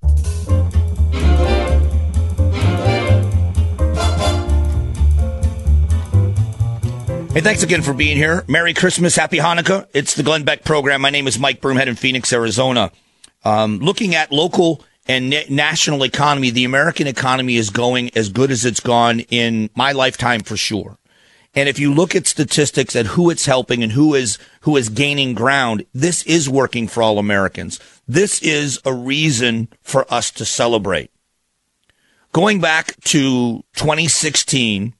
367 7524. Hey, thanks again for being here. Merry Christmas, Happy Hanukkah. It's the Glenn Beck program. My name is Mike Broomhead in Phoenix, Arizona. Um, looking at local and na- national economy, the American economy is going as good as it's gone in my lifetime for sure. And if you look at statistics at who it's helping and who is who is gaining ground, this is working for all Americans. This is a reason for us to celebrate. Going back to 2016,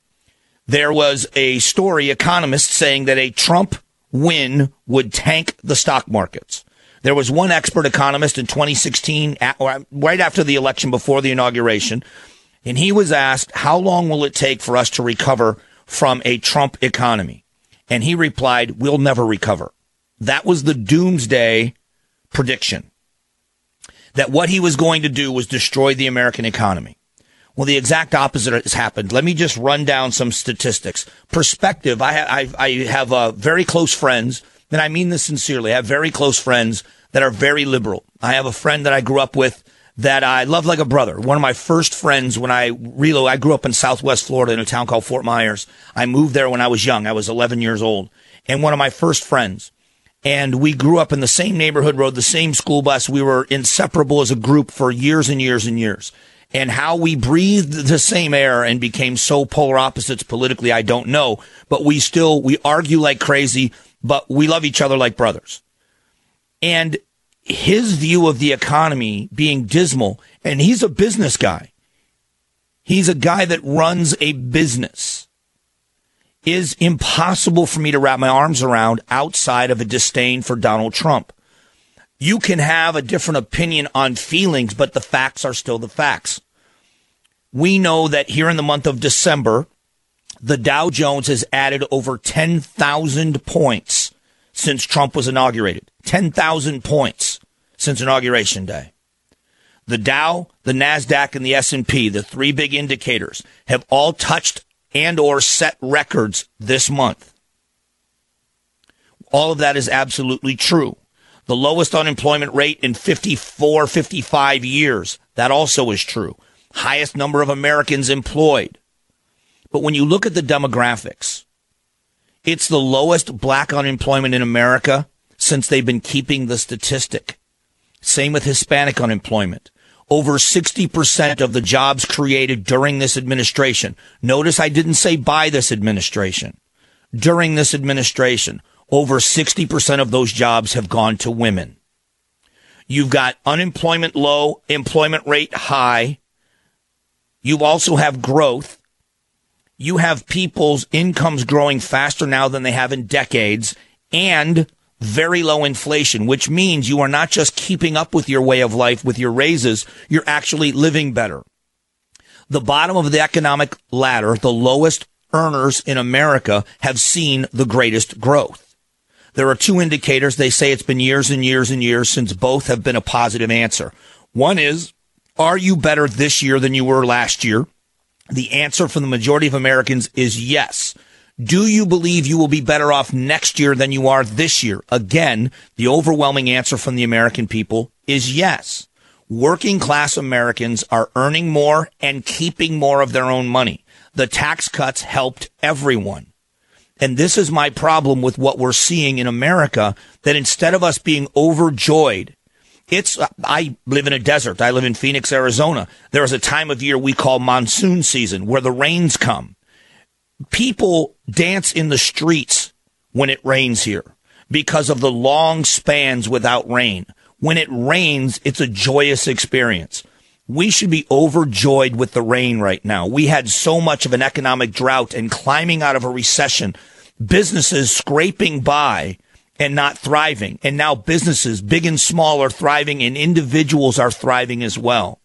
there was a story, economists saying that a Trump win would tank the stock markets. There was one expert economist in 2016, uh, right after the election, before the inauguration, and he was asked, how long will it take for us to recover from a Trump economy? And he replied, we'll never recover. That was the doomsday prediction. That what he was going to do was destroy the American economy. Well, the exact opposite has happened. Let me just run down some statistics. Perspective. I, I, I have uh, very close friends, and I mean this sincerely. I have very close friends that are very liberal. I have a friend that I grew up with that I love like a brother. One of my first friends when I reload, I grew up in Southwest Florida in a town called Fort Myers. I moved there when I was young. I was 11 years old. And one of my first friends, and we grew up in the same neighborhood, rode the same school bus. We were inseparable as a group for years and years and years and how we breathed the same air and became so polar opposites politically, I don't know. But we still, we argue like crazy, but we love each other like brothers. And his view of the economy being dismal, and he's a business guy. He's a guy that runs a business is impossible for me to wrap my arms around outside of a disdain for Donald Trump. You can have a different opinion on feelings, but the facts are still the facts we know that here in the month of December, the Dow Jones has added over 10,000 points since Trump was inaugurated. 10,000 points since inauguration day. The Dow, the Nasdaq and the S&P, the three big indicators have all touched and or set records this month. All of that is absolutely true. The lowest unemployment rate in 54, 55 years. That also is true highest number of Americans employed. But when you look at the demographics, it's the lowest black unemployment in America since they've been keeping the statistic. Same with Hispanic unemployment. Over 60% of the jobs created during this administration. Notice I didn't say by this administration. During this administration, over 60% of those jobs have gone to women. You've got unemployment low, employment rate high. You also have growth. You have people's incomes growing faster now than they have in decades and very low inflation, which means you are not just keeping up with your way of life with your raises, you're actually living better. The bottom of the economic ladder, the lowest earners in America have seen the greatest growth. There are two indicators. They say it's been years and years and years since both have been a positive answer. One is, are you better this year than you were last year? The answer from the majority of Americans is yes. Do you believe you will be better off next year than you are this year? Again, the overwhelming answer from the American people is yes. Working class Americans are earning more and keeping more of their own money. The tax cuts helped everyone. And this is my problem with what we're seeing in America that instead of us being overjoyed, it's, I live in a desert. I live in Phoenix, Arizona. There is a time of year we call monsoon season where the rains come people dance in the streets when it rains here because of the long spans without rain. When it rains, it's a joyous experience. We should be overjoyed with the rain right now. We had so much of an economic drought and climbing out of a recession, businesses scraping by and not thriving. And now businesses, big and small, are thriving and individuals are thriving as well.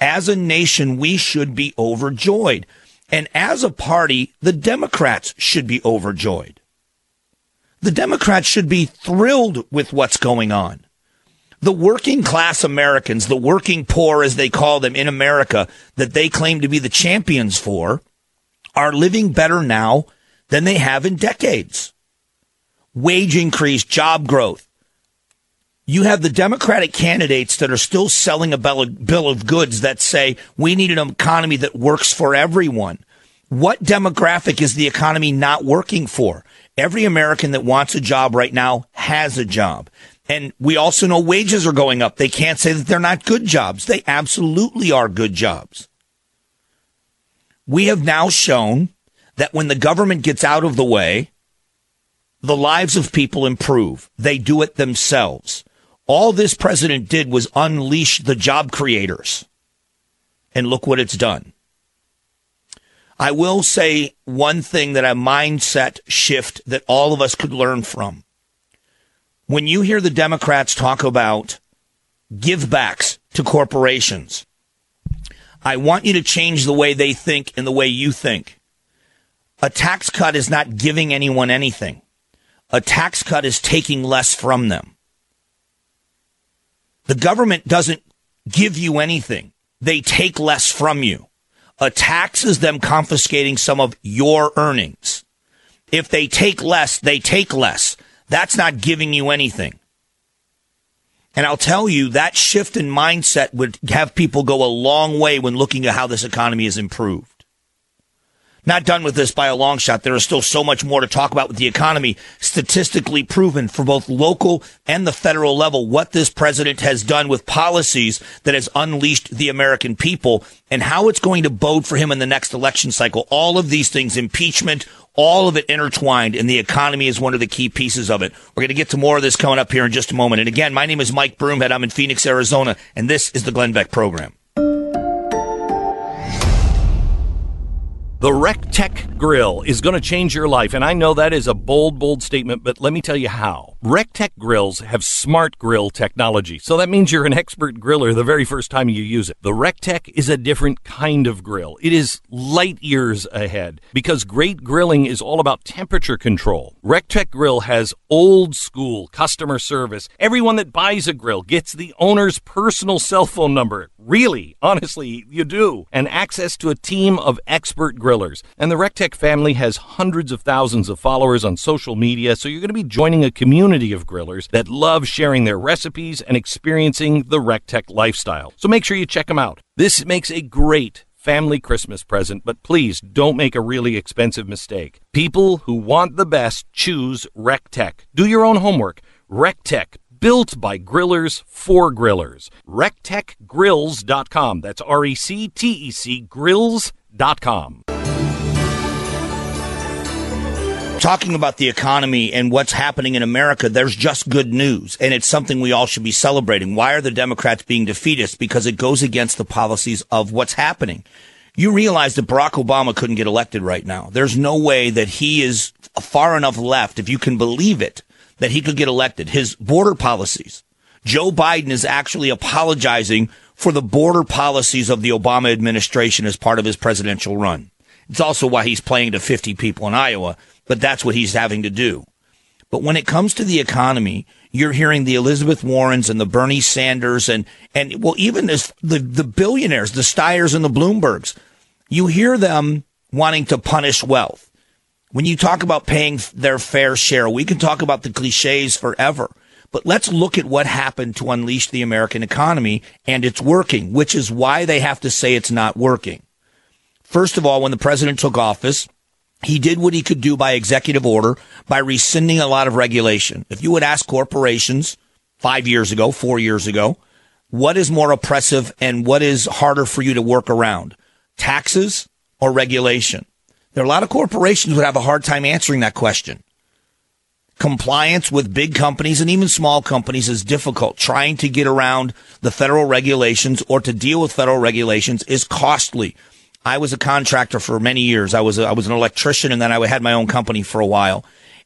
As a nation, we should be overjoyed. And as a party, the Democrats should be overjoyed. The Democrats should be thrilled with what's going on. The working class Americans, the working poor, as they call them in America, that they claim to be the champions for, are living better now than they have in decades. Wage increase, job growth, you have the Democratic candidates that are still selling a bill of goods that say we need an economy that works for everyone. What demographic is the economy not working for? Every American that wants a job right now has a job. And we also know wages are going up. They can't say that they're not good jobs. They absolutely are good jobs. We have now shown that when the government gets out of the way, the lives of people improve. They do it themselves. All this president did was unleash the job creators. And look what it's done. I will say one thing that a mindset shift that all of us could learn from. When you hear the Democrats talk about givebacks to corporations, I want you to change the way they think and the way you think. A tax cut is not giving anyone anything. A tax cut is taking less from them. The government doesn't give you anything. They take less from you. A tax is them confiscating some of your earnings. If they take less, they take less. That's not giving you anything. And I'll tell you that shift in mindset would have people go a long way when looking at how this economy has improved. Not done with this by a long shot. There is still so much more to talk about with the economy, statistically proven for both local and the federal level, what this president has done with policies that has unleashed the American people and how it's going to bode for him in the next election cycle. All of these things, impeachment, all of it intertwined, and the economy is one of the key pieces of it. We're going to get to more of this coming up here in just a moment. And again, my name is Mike Broomhead. I'm in Phoenix, Arizona, and this is the Glenn Beck program. The RecTec Grill is going to change your life, and I know that is a bold, bold statement, but let me tell you how. RecTec grills have smart grill technology, so that means you're an expert griller the very first time you use it. The RecTec is a different kind of grill. It is light years ahead because great grilling is all about temperature control. RecTec Grill has old school customer service. Everyone that buys a grill gets the owner's personal cell phone number. Really, honestly, you do. And access to a team of expert grillers. And the RecTec family has hundreds of thousands of followers on social media, so you're going to be joining a community of grillers that love sharing their recipes and experiencing the RecTec lifestyle. So make sure you check them out. This makes a great family Christmas present, but please don't make a really expensive mistake. People who want the best choose RecTec. Do your own homework. RecTec built by grillers for grillers. RecTecGrills.com. That's R E C T E C Grills.com. talking about the economy and what's happening in America, there's just good news. And it's something we all should be celebrating. Why are the Democrats being defeatist? Because it goes against the policies of what's happening. You realize that Barack Obama couldn't get elected right now. There's no way that he is far enough left, if you can believe it, that he could get elected. His border policies. Joe Biden is actually apologizing for the border policies of the Obama administration as part of his presidential run. It's also why he's playing to 50 people in Iowa but that's what he's having to do. But when it comes to the economy, you're hearing the Elizabeth Warrens and the Bernie Sanders and, and well, even this, the, the billionaires, the Steyers and the Bloombergs, you hear them wanting to punish wealth. When you talk about paying their fair share, we can talk about the cliches forever. But let's look at what happened to unleash the American economy and it's working, which is why they have to say it's not working. First of all, when the president took office, he did what he could do by executive order by rescinding a lot of regulation. If you would ask corporations five years ago, four years ago, what is more oppressive and what is harder for you to work around? Taxes or regulation? There are a lot of corporations would have a hard time answering that question. Compliance with big companies and even small companies is difficult. Trying to get around the federal regulations or to deal with federal regulations is costly. I was a contractor for many years. I was a, I was an electrician and then I had my own company for a while.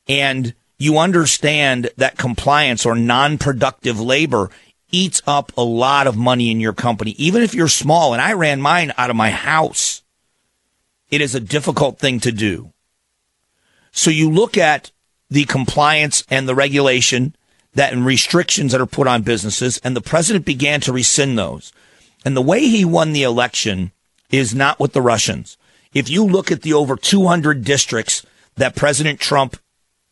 And you understand that compliance or non-productive labor eats up a lot of money in your company, even if you're small. And I ran mine out of my house. It is a difficult thing to do. So you look at the compliance and the regulation that and restrictions that are put on businesses, and the president began to rescind those. And the way he won the election is not with the Russians. If you look at the over 200 districts that President Trump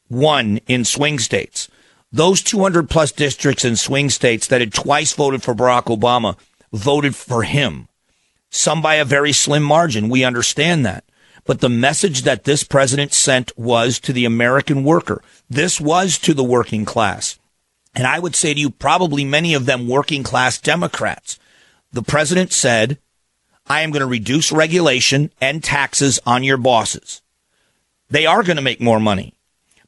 won in swing states, those 200 plus districts in swing states that had twice voted for Barack Obama voted for him. Some by a very slim margin. We understand that. But the message that this president sent was to the American worker. This was to the working class. And I would say to you, probably many of them working class Democrats. The president said, I am going to reduce regulation and taxes on your bosses. They are going to make more money.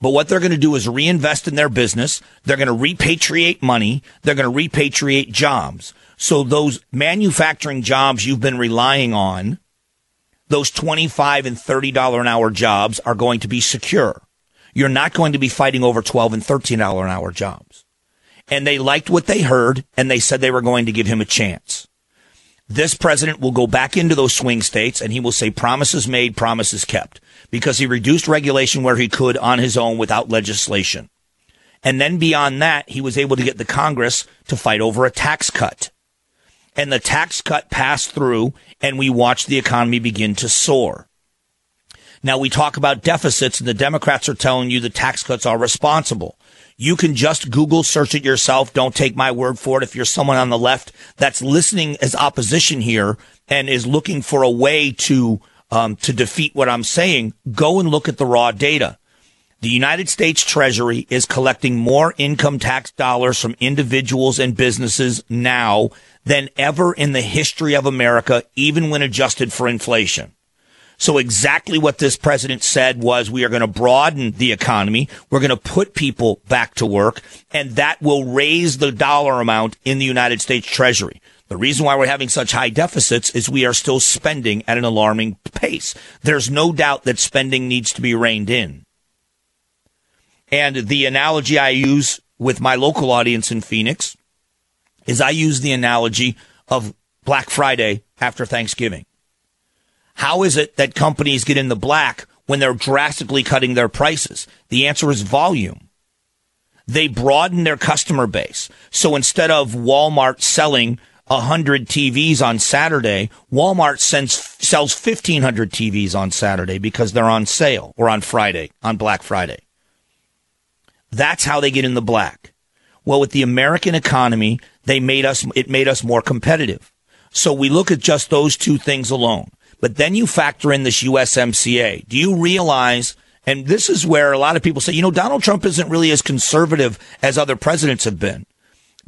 But what they're going to do is reinvest in their business. They're going to repatriate money. They're going to repatriate jobs. So those manufacturing jobs you've been relying on, those 25 and $30 an hour jobs are going to be secure. You're not going to be fighting over 12 and $13 an hour jobs. And they liked what they heard and they said they were going to give him a chance. This president will go back into those swing states and he will say promises made, promises kept because he reduced regulation where he could on his own without legislation. And then beyond that, he was able to get the Congress to fight over a tax cut. And the tax cut passed through and we watched the economy begin to soar. Now we talk about deficits and the Democrats are telling you the tax cuts are responsible. You can just Google search it yourself. Don't take my word for it. If you're someone on the left that's listening as opposition here and is looking for a way to um, to defeat what I'm saying, go and look at the raw data. The United States Treasury is collecting more income tax dollars from individuals and businesses now than ever in the history of America, even when adjusted for inflation. So exactly what this president said was we are going to broaden the economy. We're going to put people back to work and that will raise the dollar amount in the United States Treasury. The reason why we're having such high deficits is we are still spending at an alarming pace. There's no doubt that spending needs to be reined in. And the analogy I use with my local audience in Phoenix is I use the analogy of Black Friday after Thanksgiving. How is it that companies get in the black when they're drastically cutting their prices? The answer is volume. They broaden their customer base. So instead of Walmart selling 100 TVs on Saturday, Walmart sends, sells 1,500 TVs on Saturday because they're on sale or on Friday, on Black Friday. That's how they get in the black. Well, with the American economy, they made us, it made us more competitive. So we look at just those two things alone. But then you factor in this USMCA. Do you realize And this is where a lot of people say, you know, Donald Trump isn't really as conservative as other presidents have been.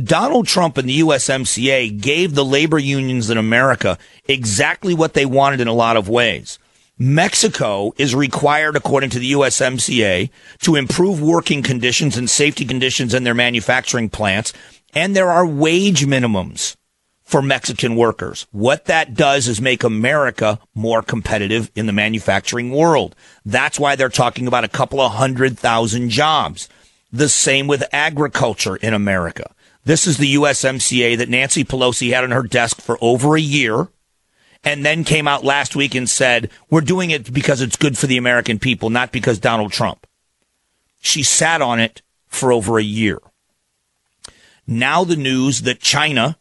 Donald Trump and the USMCA gave the labor unions in America exactly what they wanted in a lot of ways. Mexico is required, according to the USMCA, to improve working conditions and safety conditions in their manufacturing plants. And there are wage minimums for Mexican workers. What that does is make America more competitive in the manufacturing world. That's why they're talking about a couple of hundred thousand jobs. The same with agriculture in America. This is the USMCA that Nancy Pelosi had on her desk for over a year and then came out last week and said, we're doing it because it's good for the American people, not because Donald Trump. She sat on it for over a year. Now the news that China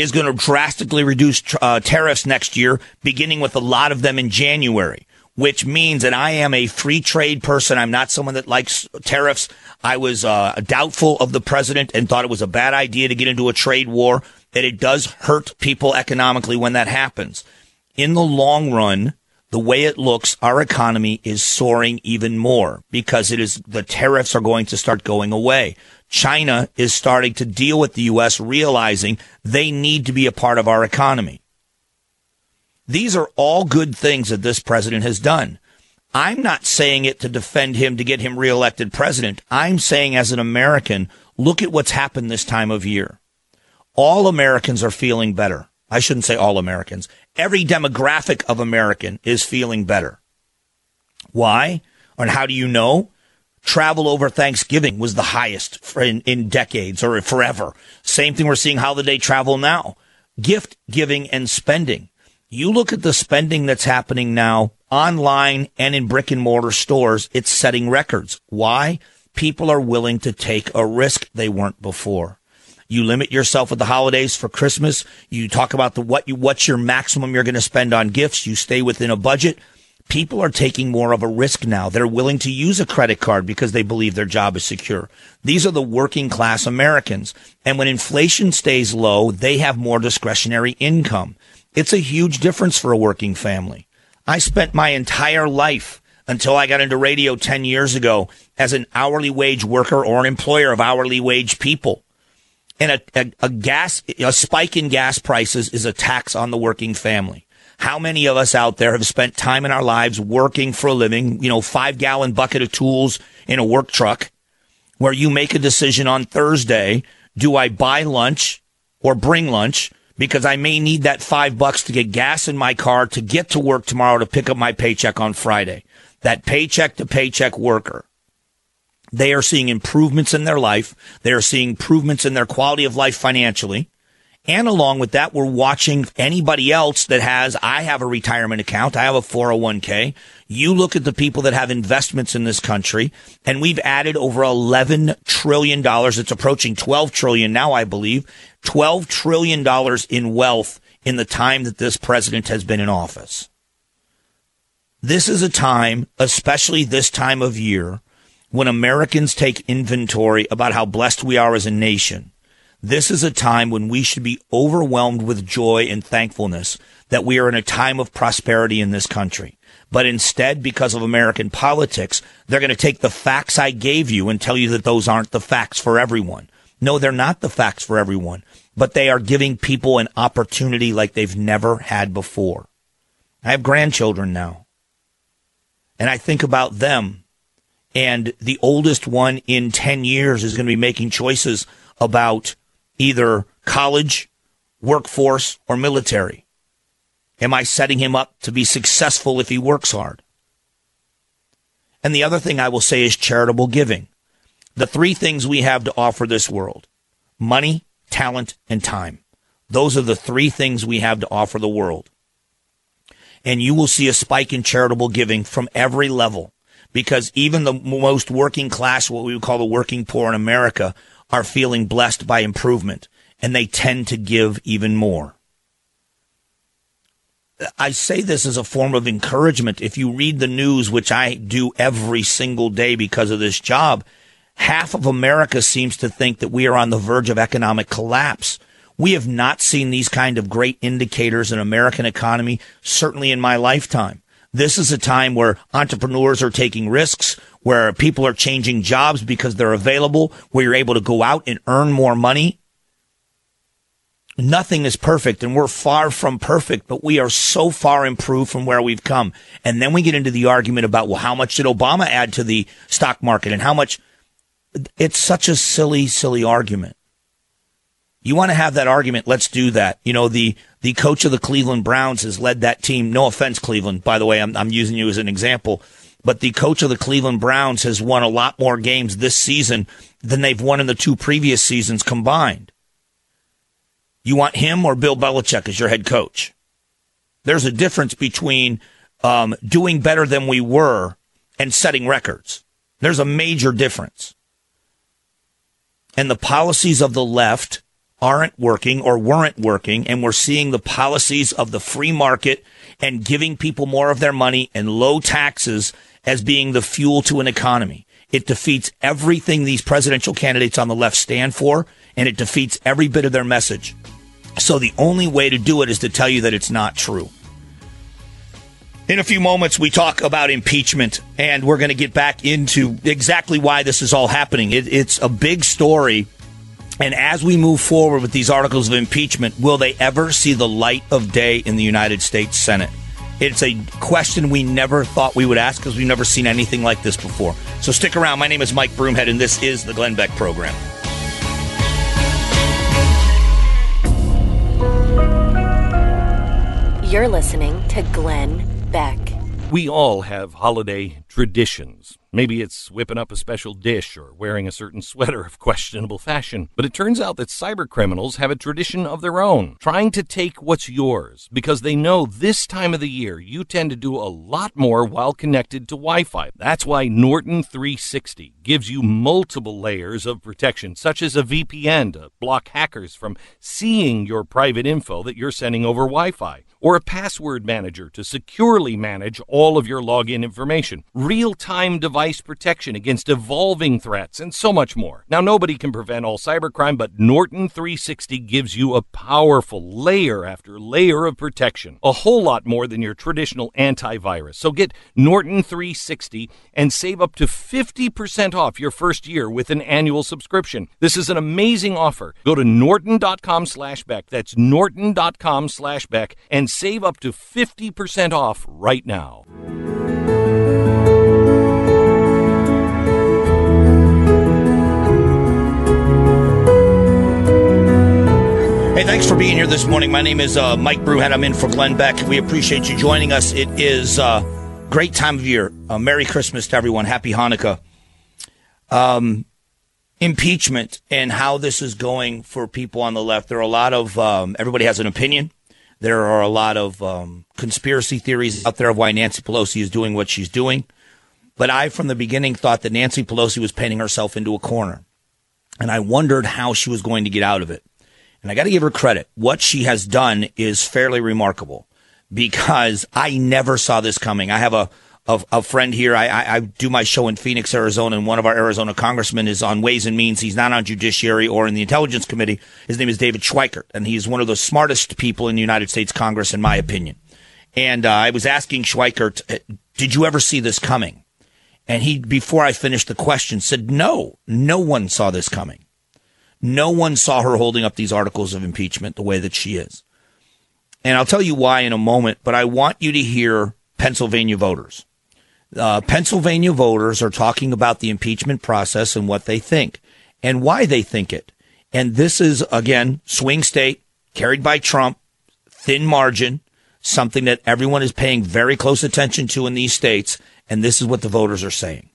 is going to drastically reduce uh, tariffs next year, beginning with a lot of them in January which means that I am a free trade person. I'm not someone that likes tariffs. I was uh, doubtful of the president and thought it was a bad idea to get into a trade war, that it does hurt people economically when that happens. In the long run, the way it looks, our economy is soaring even more because it is the tariffs are going to start going away. China is starting to deal with the U.S., realizing they need to be a part of our economy. These are all good things that this president has done. I'm not saying it to defend him to get him reelected president. I'm saying as an American, look at what's happened this time of year. All Americans are feeling better. I shouldn't say all Americans. Every demographic of American is feeling better. Why? And how do you know? Travel over Thanksgiving was the highest in, in decades or forever. Same thing we're seeing holiday travel now. Gift giving and spending. You look at the spending that's happening now online and in brick and mortar stores, it's setting records. Why? People are willing to take a risk they weren't before. You limit yourself at the holidays for Christmas. You talk about the what you what's your maximum you're going to spend on gifts. You stay within a budget. People are taking more of a risk now. They're willing to use a credit card because they believe their job is secure. These are the working class Americans. And when inflation stays low, they have more discretionary income. It's a huge difference for a working family. I spent my entire life until I got into radio 10 years ago as an hourly wage worker or an employer of hourly wage people. And a, a, a, gas, a spike in gas prices is a tax on the working family. How many of us out there have spent time in our lives working for a living, you know, five gallon bucket of tools in a work truck where you make a decision on Thursday. Do I buy lunch or bring lunch? because I may need that five bucks to get gas in my car to get to work tomorrow to pick up my paycheck on Friday. That paycheck to paycheck worker. They are seeing improvements in their life. They are seeing improvements in their quality of life financially. And along with that, we're watching anybody else that has, I have a retirement account. I have a 401k. You look at the people that have investments in this country and we've added over 11 trillion dollars. It's approaching 12 trillion now, I believe. 12 trillion dollars in wealth in the time that this president has been in office. This is a time, especially this time of year, when Americans take inventory about how blessed we are as a nation this is a time when we should be overwhelmed with joy and thankfulness that we are in a time of prosperity in this country. But instead, because of American politics, they're going to take the facts I gave you and tell you that those aren't the facts for everyone. No, they're not the facts for everyone, but they are giving people an opportunity like they've never had before. I have grandchildren now, and I think about them. And the oldest one in 10 years is going to be making choices about either college, workforce, or military? Am I setting him up to be successful if he works hard? And the other thing I will say is charitable giving. The three things we have to offer this world money, talent, and time. Those are the three things we have to offer the world. And you will see a spike in charitable giving from every level because even the most working class, what we would call the working poor in America, are feeling blessed by improvement and they tend to give even more. I say this as a form of encouragement. If you read the news, which I do every single day because of this job, half of America seems to think that we are on the verge of economic collapse. We have not seen these kind of great indicators in American economy, certainly in my lifetime. This is a time where entrepreneurs are taking risks, where people are changing jobs because they're available, where you're able to go out and earn more money. Nothing is perfect and we're far from perfect, but we are so far improved from where we've come. And then we get into the argument about, well, how much did Obama add to the stock market and how much? It's such a silly, silly argument. You want to have that argument? Let's do that. You know, the, the coach of the Cleveland Browns has led that team. No offense, Cleveland. By the way, I'm, I'm using you as an example, but the coach of the Cleveland Browns has won a lot more games this season than they've won in the two previous seasons combined. You want him or Bill Belichick as your head coach? There's a difference between um, doing better than we were and setting records. There's a major difference. And the policies of the left aren't working or weren't working. And we're seeing the policies of the free market and giving people more of their money and low taxes as being the fuel to an economy. It defeats everything these presidential candidates on the left stand for, and it defeats every bit of their message. So the only way to do it is to tell you that it's not true. In a few moments, we talk about impeachment, and we're going to get back into exactly why this is all happening. It, it's a big story. And as we move forward with these articles of impeachment, will they ever see the light of day in the United States Senate? It's a question we never thought we would ask because we've never seen anything like this before. So stick around. My name is Mike Broomhead, and this is the Glenn Beck Program. You're listening to Glenn Beck. We all have holiday traditions. Maybe it's whipping up a special dish or wearing a certain sweater of questionable fashion. But it turns out that cyber criminals have a tradition of their own, trying to take what's yours because they know this time of the year you tend to do a lot more while connected to Wi Fi. That's why Norton 360 gives you multiple layers of protection, such as a VPN to block hackers from seeing your private info that you're sending over Wi Fi, or a password manager to securely manage all of your login information, real time device protection against evolving threats, and so much more. Now, nobody can prevent all cybercrime, but Norton 360 gives you a powerful layer after layer of protection, a whole lot more than your traditional antivirus. So get Norton 360 and save up to 50% off your first year with an annual subscription. This is an amazing offer. Go to norton.com slash Beck. That's norton.com slash Beck and save up to 50% off right now. Hey, thanks for being here this morning. My name is uh, Mike Broomhead. I'm in for Glenn Beck. We appreciate you joining us. It is a uh, great time of year. Uh, Merry Christmas to everyone. Happy Hanukkah. Um, impeachment and how this is going for people on the left. There are a lot of, um, everybody has an opinion. There are a lot of um, conspiracy theories out there of why Nancy Pelosi is doing what she's doing. But I, from the beginning, thought that Nancy Pelosi was painting herself into a corner. And I wondered how she was going to get out of it. And I got to give her credit. What she has done is fairly remarkable because I never saw this coming. I have a, a, a friend here. I, I, I, do my show in Phoenix, Arizona, and one of our Arizona congressmen is on Ways and Means. He's not on Judiciary or in the Intelligence Committee. His name is David Schweikert, and he's one of the smartest people in the United States Congress, in my opinion. And uh, I was asking Schweikert, uh, did you ever see this coming? And he, before I finished the question, said, no, no one saw this coming. No one saw her holding up these articles of impeachment the way that she is. And I'll tell you why in a moment, but I want you to hear Pennsylvania voters. Uh, Pennsylvania voters are talking about the impeachment process and what they think and why they think it. And this is, again, swing state, carried by Trump, thin margin, something that everyone is paying very close attention to in these states. And this is what the voters are saying.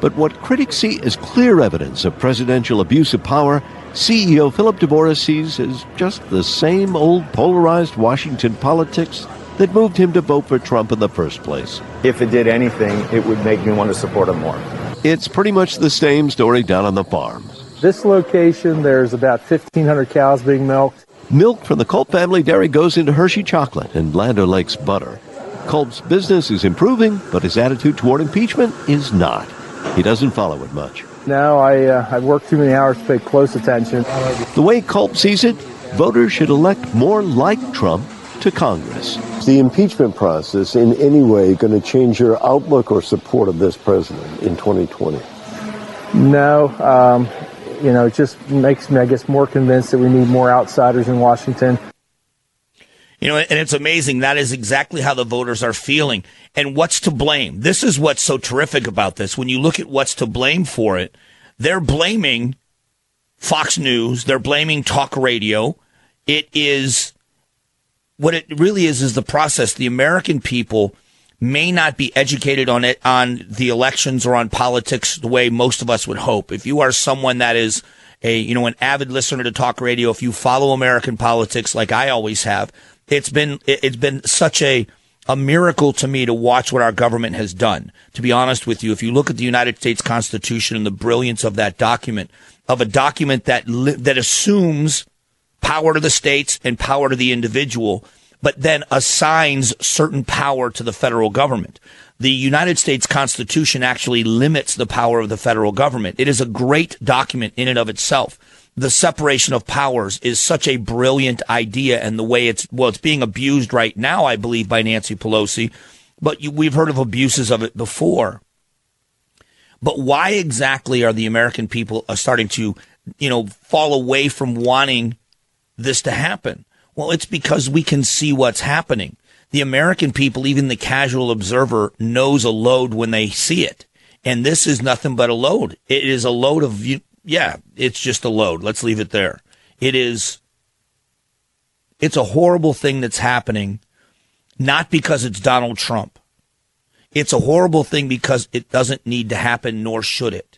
But what critics see as clear evidence of presidential abuse of power, CEO Philip DeVoris sees as just the same old polarized Washington politics that moved him to vote for Trump in the first place. If it did anything, it would make me want to support him more. It's pretty much the same story down on the farm. This location, there's about 1,500 cows being milked. Milk from the Culp family dairy goes into Hershey chocolate and Land O'Lakes butter. Culp's business is improving, but his attitude toward impeachment is not. He doesn't follow it much. No, I, uh, I've worked too many hours to pay close attention. The way Culp sees it, voters should elect more like Trump to Congress. Is the impeachment process in any way going to change your outlook or support of this president in 2020? No. Um, you know, it just makes me, I guess, more convinced that we need more outsiders in Washington. You know, and it's amazing. That is exactly how the voters are feeling. And what's to blame? This is what's so terrific about this. When you look at what's to blame for it, they're blaming Fox News. They're blaming talk radio. It is what it really is, is the process. The American people may not be educated on it, on the elections or on politics the way most of us would hope. If you are someone that is a, you know, an avid listener to talk radio, if you follow American politics like I always have, it's been it's been such a a miracle to me to watch what our government has done. To be honest with you, if you look at the United States Constitution and the brilliance of that document, of a document that that assumes power to the states and power to the individual, but then assigns certain power to the federal government. The United States Constitution actually limits the power of the federal government. It is a great document in and of itself the separation of powers is such a brilliant idea and the way it's, well, it's being abused right now, I believe, by Nancy Pelosi, but you, we've heard of abuses of it before. But why exactly are the American people starting to, you know, fall away from wanting this to happen? Well, it's because we can see what's happening. The American people, even the casual observer, knows a load when they see it. And this is nothing but a load. It is a load of yeah, it's just a load. Let's leave it there. It is, it's a horrible thing that's happening, not because it's Donald Trump. It's a horrible thing because it doesn't need to happen, nor should it.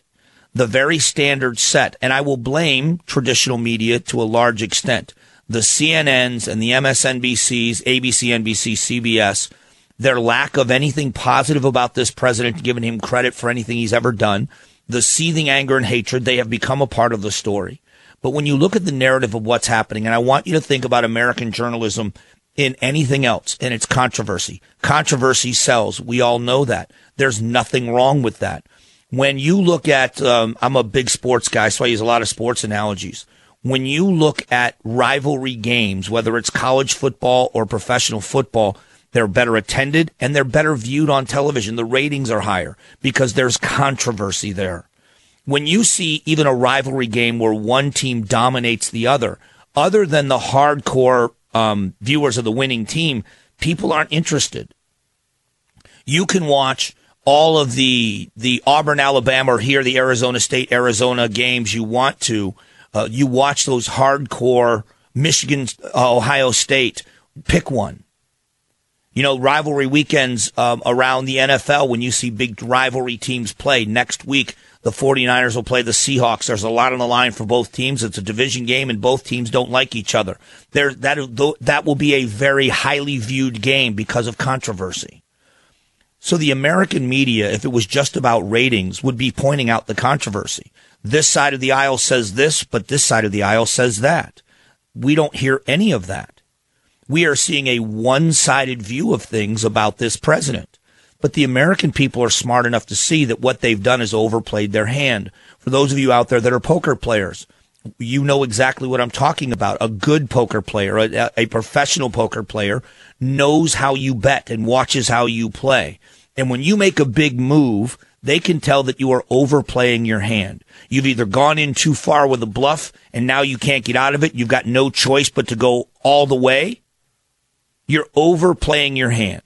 The very standard set, and I will blame traditional media to a large extent. The CNNs and the MSNBCs, ABC, NBC, CBS, their lack of anything positive about this president, giving him credit for anything he's ever done the seething anger and hatred, they have become a part of the story. But when you look at the narrative of what's happening, and I want you to think about American journalism in anything else, and it's controversy. Controversy sells. We all know that. There's nothing wrong with that. When you look at, um, I'm a big sports guy, so I use a lot of sports analogies. When you look at rivalry games, whether it's college football or professional football, they're better attended and they're better viewed on television. The ratings are higher because there's controversy there. When you see even a rivalry game where one team dominates the other, other than the hardcore um, viewers of the winning team, people aren't interested. You can watch all of the the Auburn, Alabama, or here the Arizona State, Arizona games you want to. Uh, you watch those hardcore Michigan, uh, Ohio State. Pick one you know, rivalry weekends um, around the NFL when you see big rivalry teams play. Next week, the 49ers will play the Seahawks. There's a lot on the line for both teams. It's a division game and both teams don't like each other. There, that, that will be a very highly viewed game because of controversy. So the American media, if it was just about ratings, would be pointing out the controversy. This side of the aisle says this, but this side of the aisle says that. We don't hear any of that we are seeing a one sided view of things about this president. But the American people are smart enough to see that what they've done is overplayed their hand. For those of you out there that are poker players, you know exactly what I'm talking about. A good poker player, a, a professional poker player knows how you bet and watches how you play. And when you make a big move, they can tell that you are overplaying your hand. You've either gone in too far with a bluff and now you can't get out of it. You've got no choice but to go all the way you're overplaying your hand.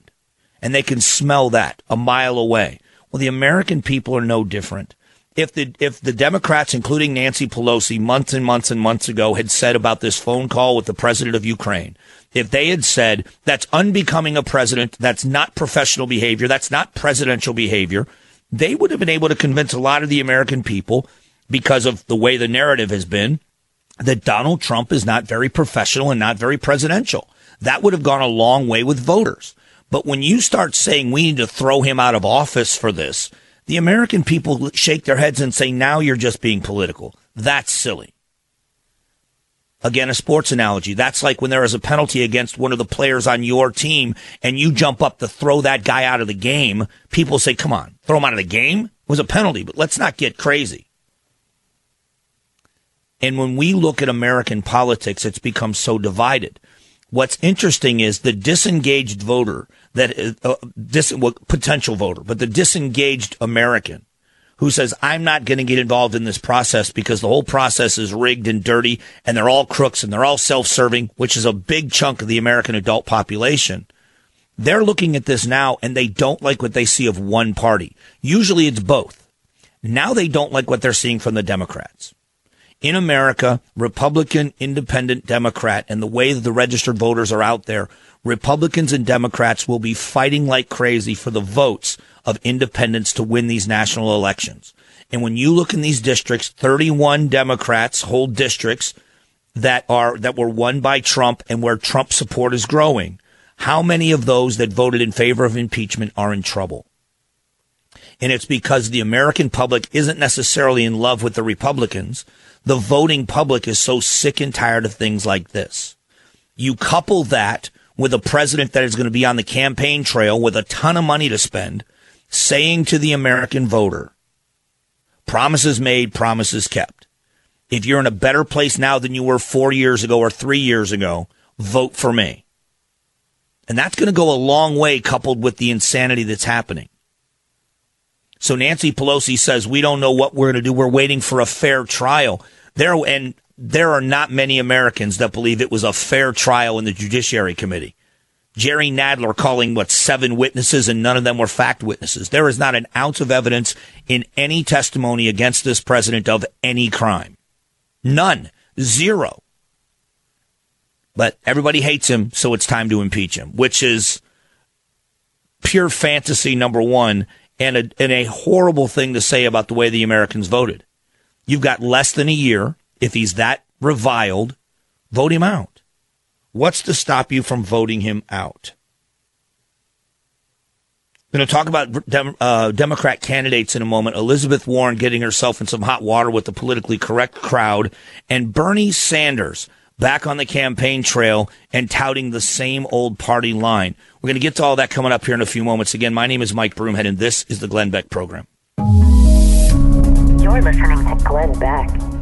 And they can smell that a mile away. Well, the American people are no different. If the, if the Democrats, including Nancy Pelosi, months and months and months ago had said about this phone call with the president of Ukraine, if they had said that's unbecoming a president, that's not professional behavior, that's not presidential behavior, they would have been able to convince a lot of the American people because of the way the narrative has been that Donald Trump is not very professional and not very presidential. That would have gone a long way with voters. But when you start saying we need to throw him out of office for this, the American people shake their heads and say, now you're just being political. That's silly. Again, a sports analogy. That's like when there is a penalty against one of the players on your team and you jump up to throw that guy out of the game. People say, come on, throw him out of the game? It was a penalty, but let's not get crazy. And when we look at American politics, it's become so divided What's interesting is the disengaged voter that uh, uh dis, well, potential voter, but the disengaged American who says, I'm not going to get involved in this process because the whole process is rigged and dirty and they're all crooks and they're all self-serving, which is a big chunk of the American adult population. They're looking at this now and they don't like what they see of one party. Usually it's both. Now they don't like what they're seeing from the Democrats. In America, Republican, independent, Democrat, and the way that the registered voters are out there, Republicans and Democrats will be fighting like crazy for the votes of independents to win these national elections. And when you look in these districts, 31 Democrats hold districts that are, that were won by Trump and where Trump support is growing. How many of those that voted in favor of impeachment are in trouble? And it's because the American public isn't necessarily in love with the Republicans. The voting public is so sick and tired of things like this. You couple that with a president that is going to be on the campaign trail with a ton of money to spend saying to the American voter, promises made, promises kept. If you're in a better place now than you were four years ago or three years ago, vote for me. And that's going to go a long way coupled with the insanity that's happening. So Nancy Pelosi says, we don't know what we're going to do. We're waiting for a fair trial. There, and there are not many Americans that believe it was a fair trial in the Judiciary Committee. Jerry Nadler calling what seven witnesses and none of them were fact witnesses. There is not an ounce of evidence in any testimony against this president of any crime. None. Zero. But everybody hates him, so it's time to impeach him, which is pure fantasy number one and a, and a horrible thing to say about the way the Americans voted. You've got less than a year. If he's that reviled, vote him out. What's to stop you from voting him out? Going to talk about Dem- uh, Democrat candidates in a moment. Elizabeth Warren getting herself in some hot water with the politically correct crowd, and Bernie Sanders back on the campaign trail and touting the same old party line. We're going to get to all that coming up here in a few moments. Again, my name is Mike Broomhead, and this is the Glenn Beck Program. You're listening to Glenn Beck.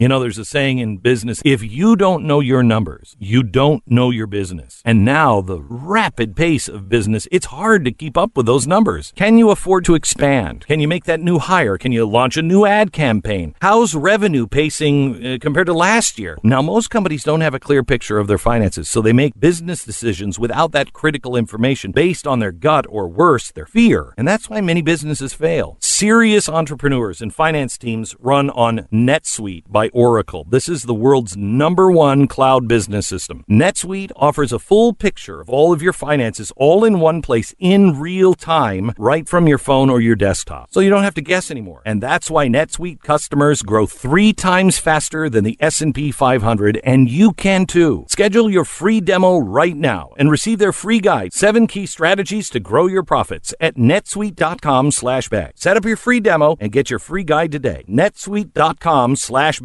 You know, there's a saying in business if you don't know your numbers, you don't know your business. And now, the rapid pace of business, it's hard to keep up with those numbers. Can you afford to expand? Can you make that new hire? Can you launch a new ad campaign? How's revenue pacing uh, compared to last year? Now, most companies don't have a clear picture of their finances, so they make business decisions without that critical information based on their gut or worse, their fear. And that's why many businesses fail. Serious entrepreneurs and finance teams run on NetSuite by Oracle. This is the world's number one cloud business system. NetSuite offers a full picture of all of your finances all in one place in real time, right from your phone or your desktop. So you don't have to guess anymore. And that's why NetSuite customers grow three times faster than the S&P 500, and you can too. Schedule your free demo right now and receive their free guide, seven key strategies to grow your profits at netsuite.com slash Beck. Set up your free demo and get your free guide today. netsuite.com slash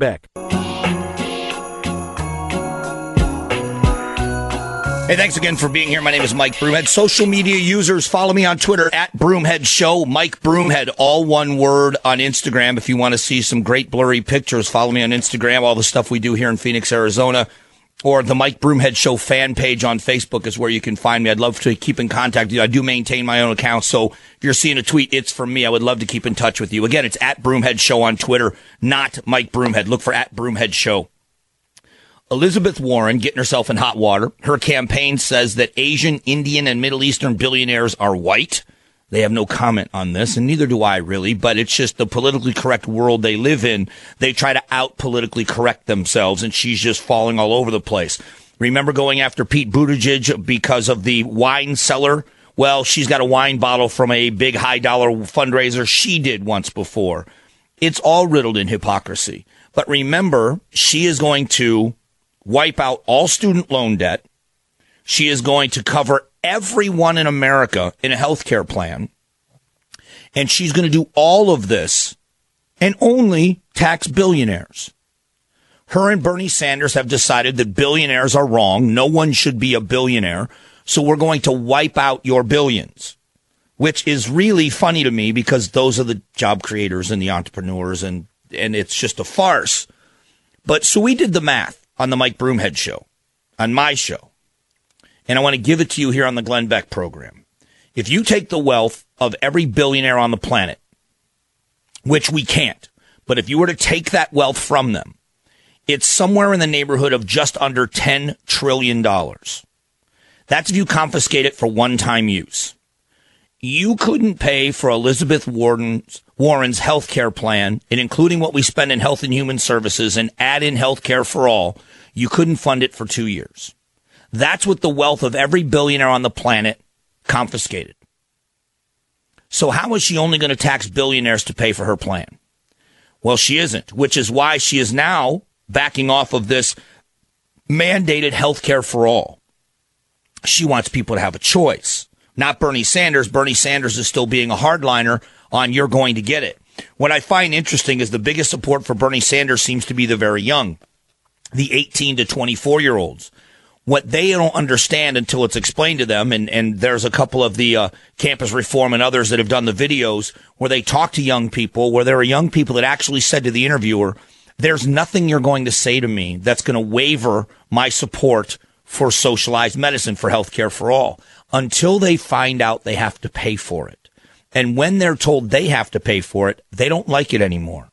Hey, thanks again for being here. My name is Mike Broomhead. Social media users, follow me on Twitter at Broomhead Show. Mike Broomhead, all one word on Instagram. If you want to see some great blurry pictures, follow me on Instagram. All the stuff we do here in Phoenix, Arizona, or the Mike Broomhead Show fan page on Facebook is where you can find me. I'd love to keep in contact with you. I do maintain my own account, so if you're seeing a tweet, it's from me. I would love to keep in touch with you. Again, it's at Broomhead Show on Twitter, not Mike Broomhead. Look for at Broomhead Show. Elizabeth Warren getting herself in hot water. Her campaign says that Asian, Indian, and Middle Eastern billionaires are white. They have no comment on this, and neither do I really, but it's just the politically correct world they live in. They try to out politically correct themselves, and she's just falling all over the place. Remember going after Pete Buttigieg because of the wine cellar? Well, she's got a wine bottle from a big high dollar fundraiser she did once before. It's all riddled in hypocrisy. But remember, she is going to wipe out all student loan debt. She is going to cover everyone in America in a health care plan. And she's going to do all of this and only tax billionaires. Her and Bernie Sanders have decided that billionaires are wrong. No one should be a billionaire. So we're going to wipe out your billions, which is really funny to me because those are the job creators and the entrepreneurs and, and it's just a farce But so we did the math on the Mike Broomhead show, on my show. And I want to give it to you here on the Glenn Beck program. If you take the wealth of every billionaire on the planet, which we can't, but if you were to take that wealth from them, it's somewhere in the neighborhood of just under $10 trillion. That's if you confiscate it for one time use. You couldn't pay for Elizabeth Warren's, Warren's health care plan, and including what we spend in health and human services and add in health care for all, you couldn't fund it for two years. That's what the wealth of every billionaire on the planet confiscated. So how is she only going to tax billionaires to pay for her plan? Well, she isn't, which is why she is now backing off of this mandated health care for all. She wants people to have a choice. Not Bernie Sanders. Bernie Sanders is still being a hardliner on you're going to get it. What I find interesting is the biggest support for Bernie Sanders seems to be the very young, the 18 to 24 year olds. What they don't understand until it's explained to them, and, and there's a couple of the uh, campus reform and others that have done the videos where they talk to young people, where there are young people that actually said to the interviewer, there's nothing you're going to say to me that's going to waver my support for socialized medicine, for healthcare for all, until they find out they have to pay for it. And when they're told they have to pay for it, they don't like it anymore.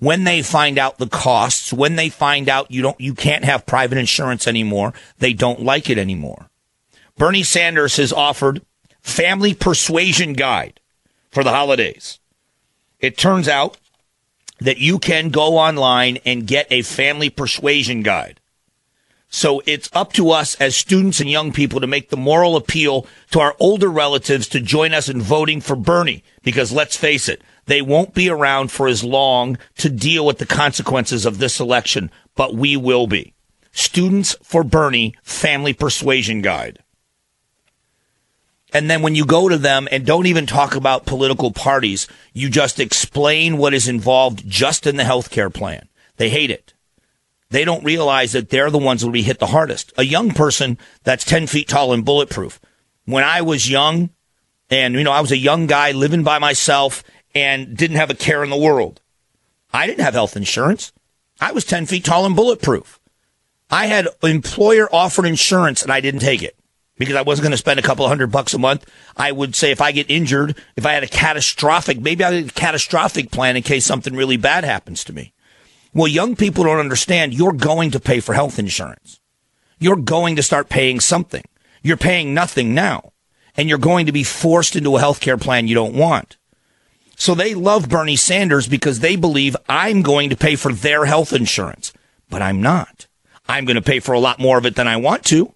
When they find out the costs, when they find out you don't, you can't have private insurance anymore, they don't like it anymore. Bernie Sanders has offered family persuasion guide for the holidays. It turns out that you can go online and get a family persuasion guide. So it's up to us as students and young people to make the moral appeal to our older relatives to join us in voting for Bernie. Because let's face it, they won't be around for as long to deal with the consequences of this election, but we will be. Students for Bernie Family Persuasion Guide. And then when you go to them and don't even talk about political parties, you just explain what is involved just in the health care plan. They hate it they don't realize that they're the ones that will be hit the hardest. A young person that's 10 feet tall and bulletproof. When I was young, and, you know, I was a young guy living by myself and didn't have a care in the world. I didn't have health insurance. I was 10 feet tall and bulletproof. I had employer offered insurance and I didn't take it because I wasn't going to spend a couple hundred bucks a month. I would say if I get injured, if I had a catastrophic, maybe I had a catastrophic plan in case something really bad happens to me. Well, young people don't understand you're going to pay for health insurance. You're going to start paying something. You're paying nothing now. And you're going to be forced into a health care plan you don't want. So they love Bernie Sanders because they believe I'm going to pay for their health insurance. But I'm not. I'm going to pay for a lot more of it than I want to.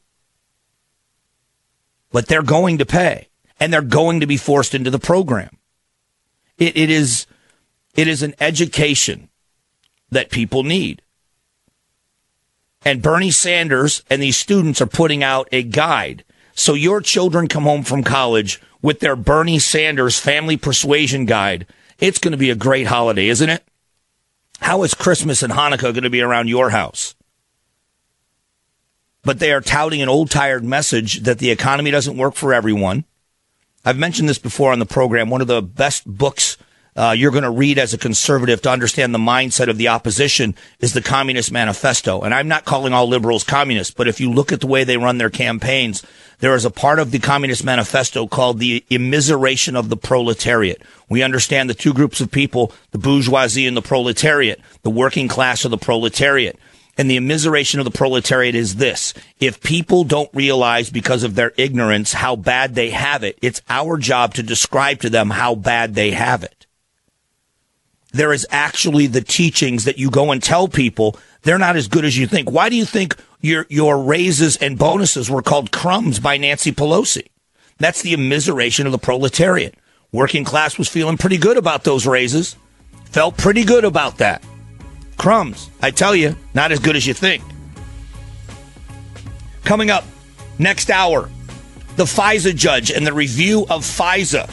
But they're going to pay. And they're going to be forced into the program. It, it is, it is an education that people need. And Bernie Sanders and these students are putting out a guide. So your children come home from college with their Bernie Sanders family persuasion guide. It's going to be a great holiday, isn't it? How is Christmas and Hanukkah going to be around your house? But they are touting an old tired message that the economy doesn't work for everyone. I've mentioned this before on the program. One of the best books uh, you're going to read as a conservative to understand the mindset of the opposition is the Communist Manifesto. And I'm not calling all liberals communists, but if you look at the way they run their campaigns, there is a part of the Communist Manifesto called the immiseration of the proletariat. We understand the two groups of people, the bourgeoisie and the proletariat, the working class or the proletariat. And the immiseration of the proletariat is this. If people don't realize because of their ignorance how bad they have it, it's our job to describe to them how bad they have it there is actually the teachings that you go and tell people they're not as good as you think. Why do you think your your raises and bonuses were called crumbs by Nancy Pelosi? That's the immiseration of the proletariat. Working class was feeling pretty good about those raises. Felt pretty good about that. Crumbs, I tell you, not as good as you think. Coming up next hour, the FISA judge and the review of FISA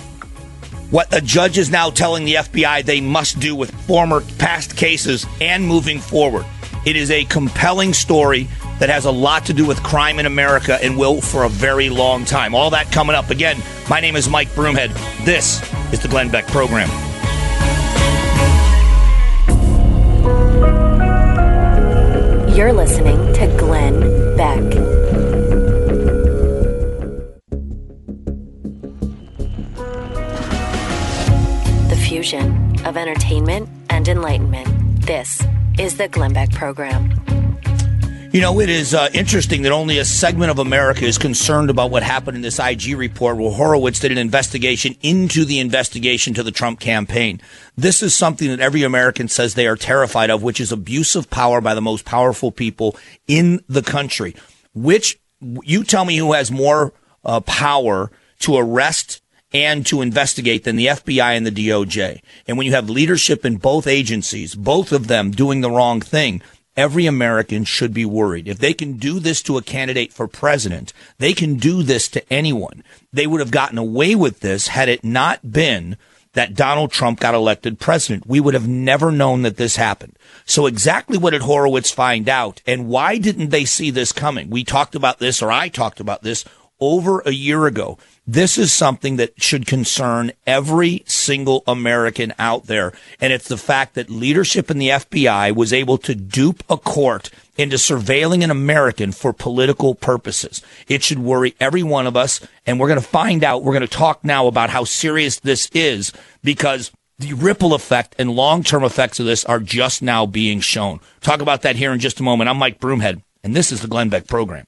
what a judge is now telling the FBI they must do with former past cases and moving forward. It is a compelling story that has a lot to do with crime in America and will for a very long time. All that coming up. Again, my name is Mike Broomhead. This is the Glenn Beck Program. You're listening to Glenn Beck. Fusion of entertainment and enlightenment. This is the Glenn Beck Program. You know, it is uh, interesting that only a segment of America is concerned about what happened in this IG report where Horowitz did an investigation into the investigation to the Trump campaign. This is something that every American says they are terrified of, which is abuse of power by the most powerful people in the country. Which, you tell me who has more uh, power to arrest and to investigate than the FBI and the DOJ. And when you have leadership in both agencies, both of them doing the wrong thing, every American should be worried. If they can do this to a candidate for president, they can do this to anyone. They would have gotten away with this had it not been that Donald Trump got elected president. We would have never known that this happened. So exactly what did Horowitz find out and why didn't they see this coming? We talked about this or I talked about this over a year ago. This is something that should concern every single American out there. And it's the fact that leadership in the FBI was able to dupe a court into surveilling an American for political purposes. It should worry every one of us. And we're going to find out. We're going to talk now about how serious this is because the ripple effect and long term effects of this are just now being shown. Talk about that here in just a moment. I'm Mike Broomhead, and this is the Glenn Beck program.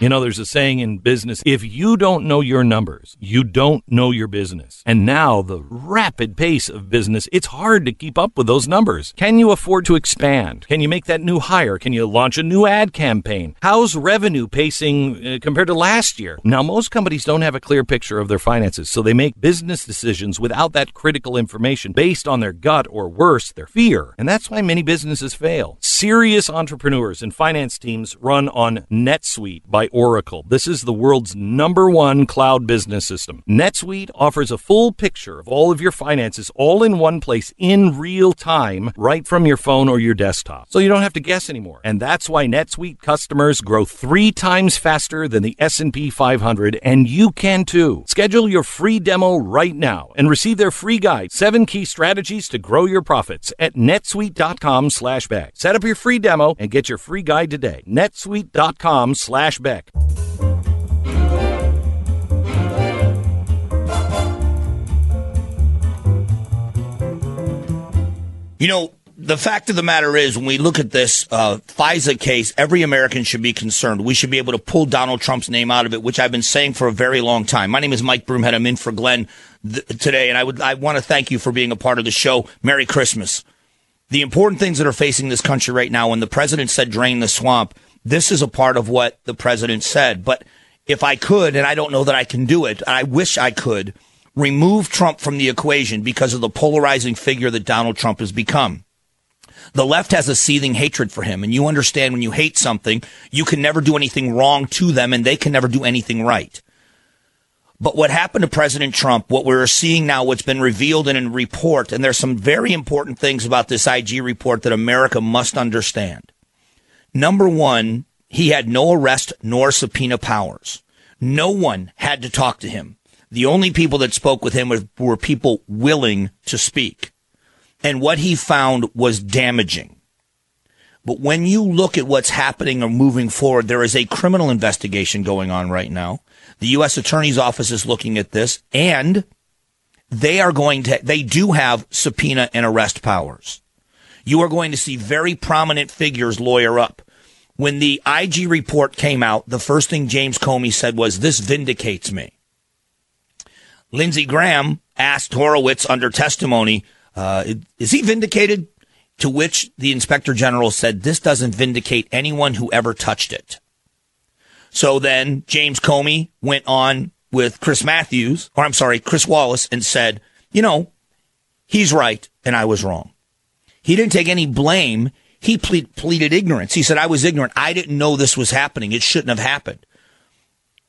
You know, there's a saying in business if you don't know your numbers, you don't know your business. And now, the rapid pace of business, it's hard to keep up with those numbers. Can you afford to expand? Can you make that new hire? Can you launch a new ad campaign? How's revenue pacing uh, compared to last year? Now, most companies don't have a clear picture of their finances, so they make business decisions without that critical information based on their gut or worse, their fear. And that's why many businesses fail. Serious entrepreneurs and finance teams run on NetSuite by Oracle. This is the world's number one cloud business system. NetSuite offers a full picture of all of your finances all in one place in real time, right from your phone or your desktop. So you don't have to guess anymore. And that's why NetSuite customers grow three times faster than the S&P 500, and you can too. Schedule your free demo right now and receive their free guide, seven key strategies to grow your profits at netsuite.com slash Beck. Set up your free demo and get your free guide today. netsuite.com slash Beck. You know, the fact of the matter is, when we look at this uh, FISA case, every American should be concerned. We should be able to pull Donald Trump's name out of it, which I've been saying for a very long time. My name is Mike Broomhead. I'm in for Glenn th- today, and I would I want to thank you for being a part of the show. Merry Christmas. The important things that are facing this country right now, when the president said drain the swamp, this is a part of what the president said. But if I could, and I don't know that I can do it, I wish I could remove Trump from the equation because of the polarizing figure that Donald Trump has become. The left has a seething hatred for him, and you understand when you hate something, you can never do anything wrong to them, and they can never do anything right. But what happened to President Trump, what we're seeing now, what's been revealed in a report, and there's some very important things about this IG report that America must understand. Number one, he had no arrest nor subpoena powers. No one had to talk to him. The only people that spoke with him were, people willing to speak. And what he found was damaging. But when you look at what's happening or moving forward, there is a criminal investigation going on right now. The U.S. Attorney's Office is looking at this and they are going to, they do have subpoena and arrest powers. You are going to see very prominent figures lawyer up. When the IG report came out, the first thing James Comey said was, this vindicates me. Lindsey Graham asked Horowitz under testimony, uh, is he vindicated? To which the inspector general said, this doesn't vindicate anyone who ever touched it. So then James Comey went on with Chris Matthews, or I'm sorry, Chris Wallace and said, you know, he's right and I was wrong. He didn't take any blame. He ple- pleaded ignorance. He said, I was ignorant. I didn't know this was happening. It shouldn't have happened.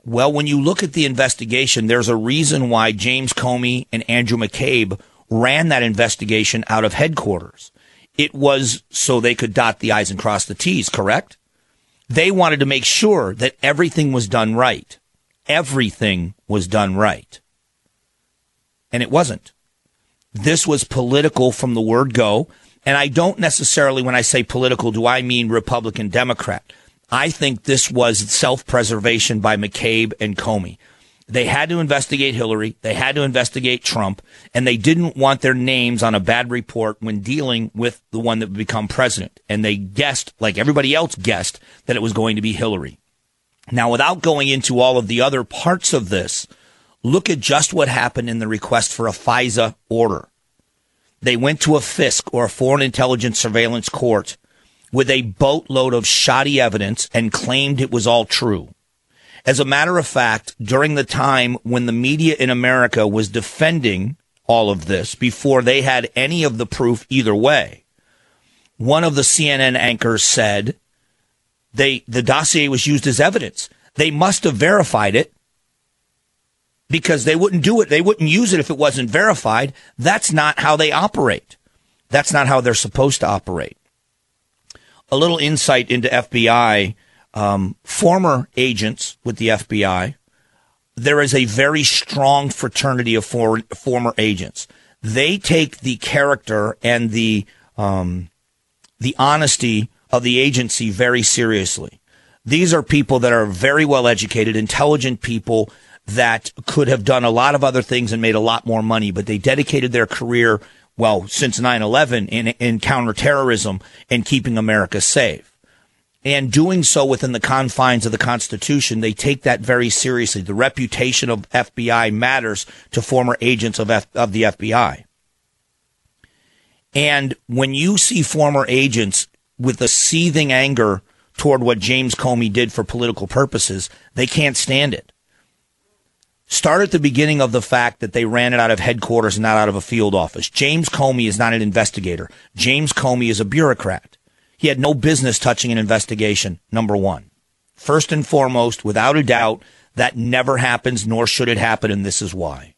Well, when you look at the investigation, there's a reason why James Comey and Andrew McCabe ran that investigation out of headquarters. It was so they could dot the I's and cross the T's, correct? They wanted to make sure that everything was done right. Everything was done right. And it wasn't. This was political from the word go. And I don't necessarily, when I say political, do I mean Republican Democrat. I think this was self preservation by McCabe and Comey. They had to investigate Hillary. They had to investigate Trump and they didn't want their names on a bad report when dealing with the one that would become president. And they guessed, like everybody else guessed, that it was going to be Hillary. Now, without going into all of the other parts of this, look at just what happened in the request for a FISA order. They went to a FISC or a foreign intelligence surveillance court with a boatload of shoddy evidence and claimed it was all true. As a matter of fact, during the time when the media in America was defending all of this before they had any of the proof either way, one of the CNN anchors said they, the dossier was used as evidence. They must have verified it because they wouldn't do it. They wouldn't use it if it wasn't verified. That's not how they operate. That's not how they're supposed to operate. A little insight into FBI um, former agents with the FBI. There is a very strong fraternity of for, former agents. They take the character and the um, the honesty of the agency very seriously. These are people that are very well educated, intelligent people that could have done a lot of other things and made a lot more money, but they dedicated their career, well, since 9-11 in, in counterterrorism and keeping America safe and doing so within the confines of the Constitution, they take that very seriously. The reputation of FBI matters to former agents of, F- of the FBI. And when you see former agents with a seething anger toward what James Comey did for political purposes, they can't stand it. Start at the beginning of the fact that they ran it out of headquarters and not out of a field office. James Comey is not an investigator. James Comey is a bureaucrat. He had no business touching an investigation, number one. First and foremost, without a doubt, that never happens, nor should it happen, and this is why.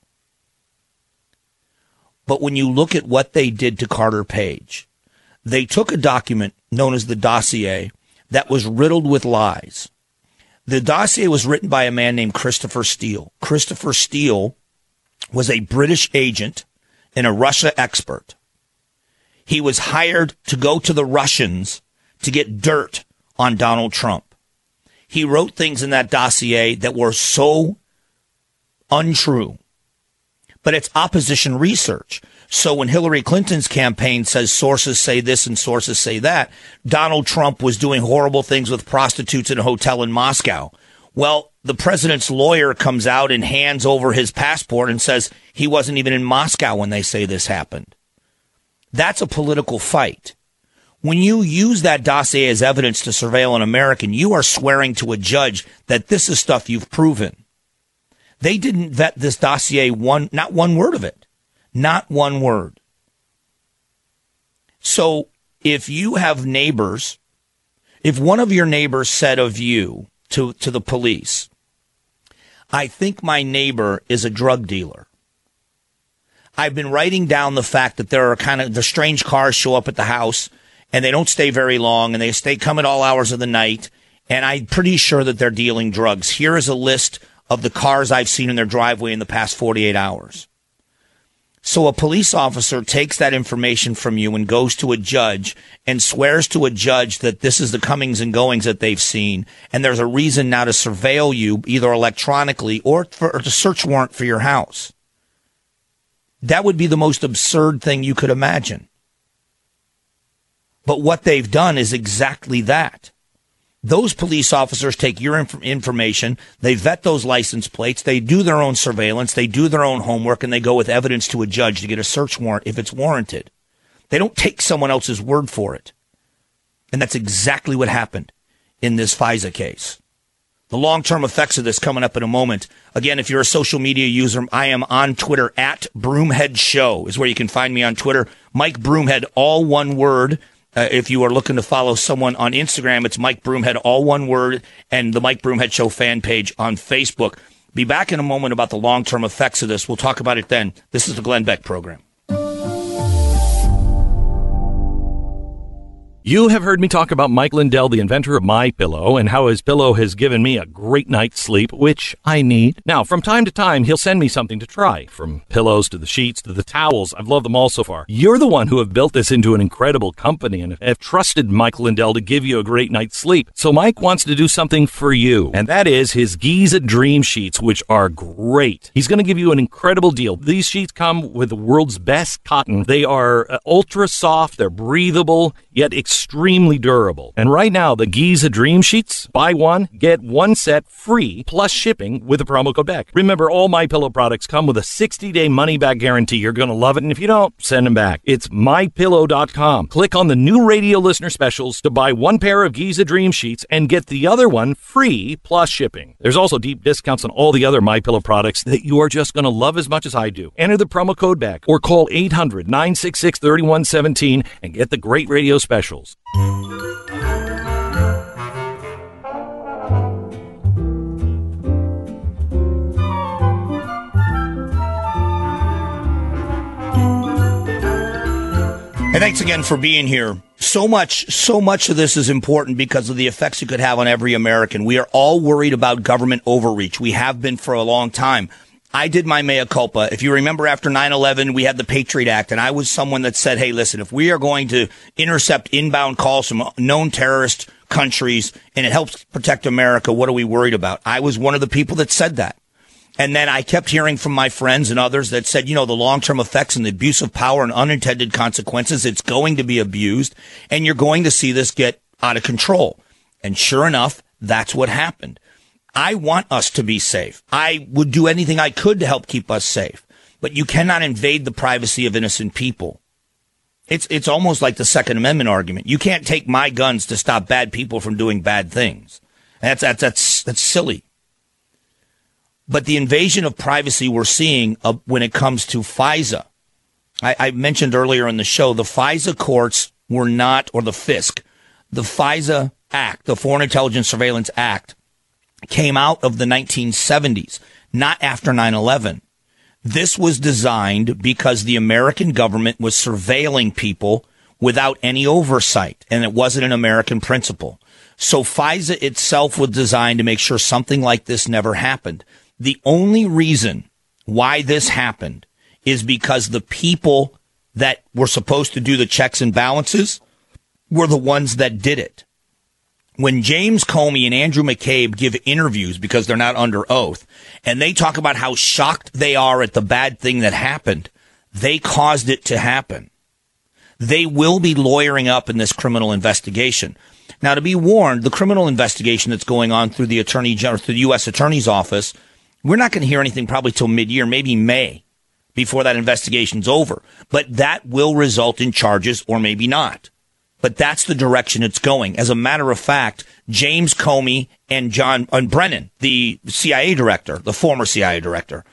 But when you look at what they did to Carter Page, they took a document known as the dossier that was riddled with lies. The dossier was written by a man named Christopher Steele. Christopher Steele was a British agent and a Russia expert. He was hired to go to the Russians to get dirt on Donald Trump. He wrote things in that dossier that were so untrue. But it's opposition research. So when Hillary Clinton's campaign says sources say this and sources say that, Donald Trump was doing horrible things with prostitutes in a hotel in Moscow. Well, the president's lawyer comes out and hands over his passport and says he wasn't even in Moscow when they say this happened. That's a political fight. When you use that dossier as evidence to surveil an American, you are swearing to a judge that this is stuff you've proven. They didn't vet this dossier one, not one word of it. Not one word. So if you have neighbors, if one of your neighbors said of you to, to the police, I think my neighbor is a drug dealer. I've been writing down the fact that there are kind of the strange cars show up at the house and they don't stay very long and they stay come at all hours of the night. And I'm pretty sure that they're dealing drugs. Here is a list of the cars I've seen in their driveway in the past 48 hours. So a police officer takes that information from you and goes to a judge and swears to a judge that this is the comings and goings that they've seen. And there's a reason now to surveil you either electronically or for or to search warrant for your house. That would be the most absurd thing you could imagine. But what they've done is exactly that. Those police officers take your inf- information, they vet those license plates, they do their own surveillance, they do their own homework, and they go with evidence to a judge to get a search warrant if it's warranted. They don't take someone else's word for it. And that's exactly what happened in this FISA case. The long term effects of this coming up in a moment. Again, if you're a social media user, I am on Twitter at Broomhead Show is where you can find me on Twitter. Mike Broomhead, all one word. Uh, if you are looking to follow someone on Instagram, it's Mike Broomhead, all one word, and the Mike Broomhead Show fan page on Facebook. Be back in a moment about the long term effects of this. We'll talk about it then. This is the Glenn Beck program. You have heard me talk about Mike Lindell, the inventor of My Pillow, and how his pillow has given me a great night's sleep, which I need. Now, from time to time, he'll send me something to try, from pillows to the sheets to the towels. I've loved them all so far. You're the one who have built this into an incredible company and have trusted Mike Lindell to give you a great night's sleep. So Mike wants to do something for you, and that is his Giza Dream Sheets, which are great. He's going to give you an incredible deal. These sheets come with the world's best cotton. They are uh, ultra soft, they're breathable, yet durable. And right now, the Giza Dream Sheets, buy one, get one set free plus shipping with the promo code BECK. Remember, all my pillow products come with a 60-day money-back guarantee. You're going to love it, and if you don't, send them back. It's mypillow.com. Click on the new radio listener specials to buy one pair of Giza Dream Sheets and get the other one free plus shipping. There's also deep discounts on all the other My Pillow products that you are just going to love as much as I do. Enter the promo code BECK or call 800-966-3117 and get the great radio And thanks again for being here. So much, so much of this is important because of the effects it could have on every American. We are all worried about government overreach. We have been for a long time. I did my mea culpa. If you remember after 9-11, we had the Patriot Act and I was someone that said, Hey, listen, if we are going to intercept inbound calls from known terrorist countries and it helps protect America, what are we worried about? I was one of the people that said that. And then I kept hearing from my friends and others that said, you know, the long-term effects and the abuse of power and unintended consequences, it's going to be abused and you're going to see this get out of control. And sure enough, that's what happened. I want us to be safe. I would do anything I could to help keep us safe, but you cannot invade the privacy of innocent people. It's, it's almost like the Second Amendment argument. You can't take my guns to stop bad people from doing bad things. That's, that's, that's, that's silly. But the invasion of privacy we're seeing uh, when it comes to FISA, I, I mentioned earlier in the show, the FISA courts were not, or the FISC, the FISA Act, the Foreign Intelligence Surveillance Act, came out of the 1970s, not after 9-11. This was designed because the American government was surveilling people without any oversight, and it wasn't an American principle. So FISA itself was designed to make sure something like this never happened. The only reason why this happened is because the people that were supposed to do the checks and balances were the ones that did it. When James Comey and Andrew McCabe give interviews because they're not under oath and they talk about how shocked they are at the bad thing that happened, they caused it to happen. They will be lawyering up in this criminal investigation. Now, to be warned, the criminal investigation that's going on through the attorney general, through the U.S. attorney's office we're not going to hear anything probably till mid-year, maybe May, before that investigation's over. But that will result in charges or maybe not. But that's the direction it's going. As a matter of fact, James Comey and John and Brennan, the CIA director, the former CIA director,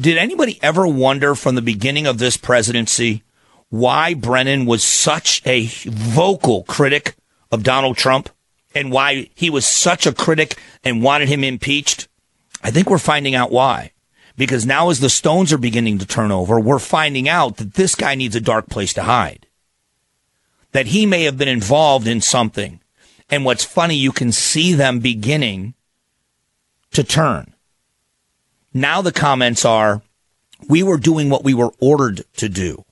did anybody ever wonder from the beginning of this presidency why Brennan was such a vocal critic of Donald Trump and why he was such a critic and wanted him impeached? I think we're finding out why. Because now as the stones are beginning to turn over, we're finding out that this guy needs a dark place to hide. That he may have been involved in something. And what's funny, you can see them beginning to turn. Now the comments are, we were doing what we were ordered to do.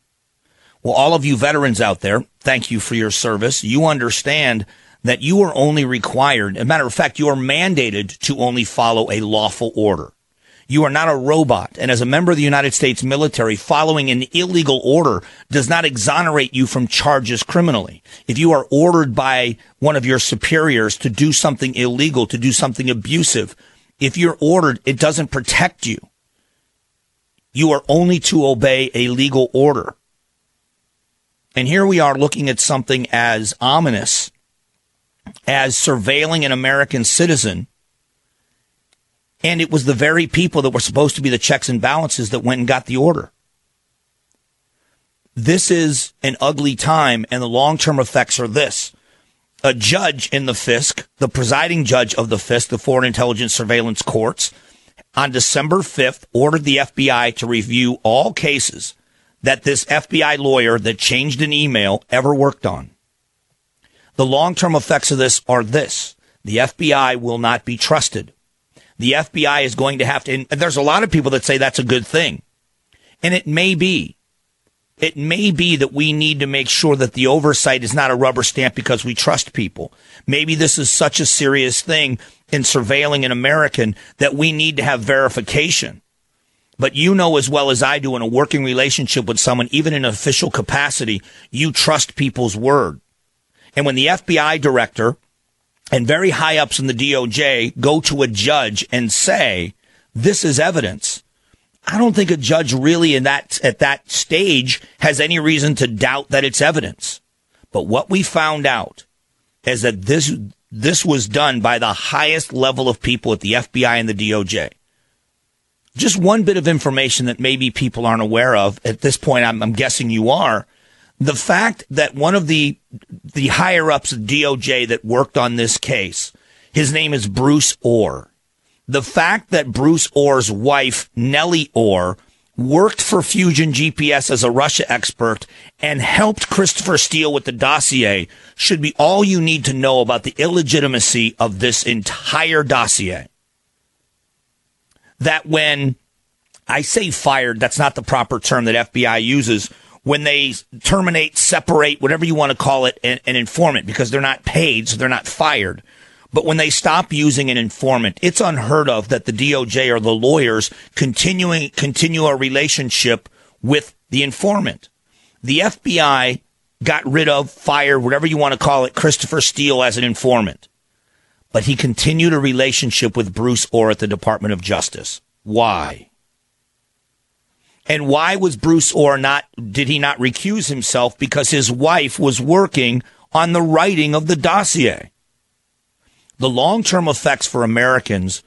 Well, all of you veterans out there, thank you for your service. You understand that you are only required, as a matter of fact, you are mandated to only follow a lawful order. You are not a robot. And as a member of the United States military, following an illegal order does not exonerate you from charges criminally. If you are ordered by one of your superiors to do something illegal, to do something abusive, if you're ordered, it doesn't protect you. You are only to obey a legal order. And here we are looking at something as ominous as surveilling an American citizen. And it was the very people that were supposed to be the checks and balances that went and got the order. This is an ugly time, and the long term effects are this. A judge in the FISC, the presiding judge of the FISC, the Foreign Intelligence Surveillance Courts, on December 5th ordered the FBI to review all cases that this FBI lawyer that changed an email ever worked on. The long term effects of this are this the FBI will not be trusted. The FBI is going to have to, and there's a lot of people that say that's a good thing. And it may be. It may be that we need to make sure that the oversight is not a rubber stamp because we trust people. Maybe this is such a serious thing in surveilling an American that we need to have verification. But you know as well as I do in a working relationship with someone, even in an official capacity, you trust people's word. And when the FBI director and very high ups in the DOJ go to a judge and say, this is evidence, I don't think a judge really in that, at that stage has any reason to doubt that it's evidence. But what we found out is that this, this was done by the highest level of people at the FBI and the DOJ. Just one bit of information that maybe people aren't aware of at this point. I'm, I'm guessing you are. The fact that one of the, the higher ups of DOJ that worked on this case, his name is Bruce Ohr the fact that Bruce Ohr's wife, Nellie Ohr, worked for Fusion GPS as a Russia expert and helped Christopher Steele with the dossier should be all you need to know about the illegitimacy of this entire dossier. That when I say fired, that's not the proper term that FBI uses. When they terminate, separate, whatever you want to call it, an, an informant because they're not paid, so they're not fired. But when they stop using an informant, it's unheard of that the DOJ or the lawyers continuing continue a relationship with the informant. The FBI got rid of, fired, whatever you want to call it, Christopher Steele as an informant. But he continued a relationship with Bruce Ohr at the Department of Justice. Why? And why was Bruce Ohr not, did he not recuse himself? Because his wife was working on the writing of the dossier the long term effects for Americans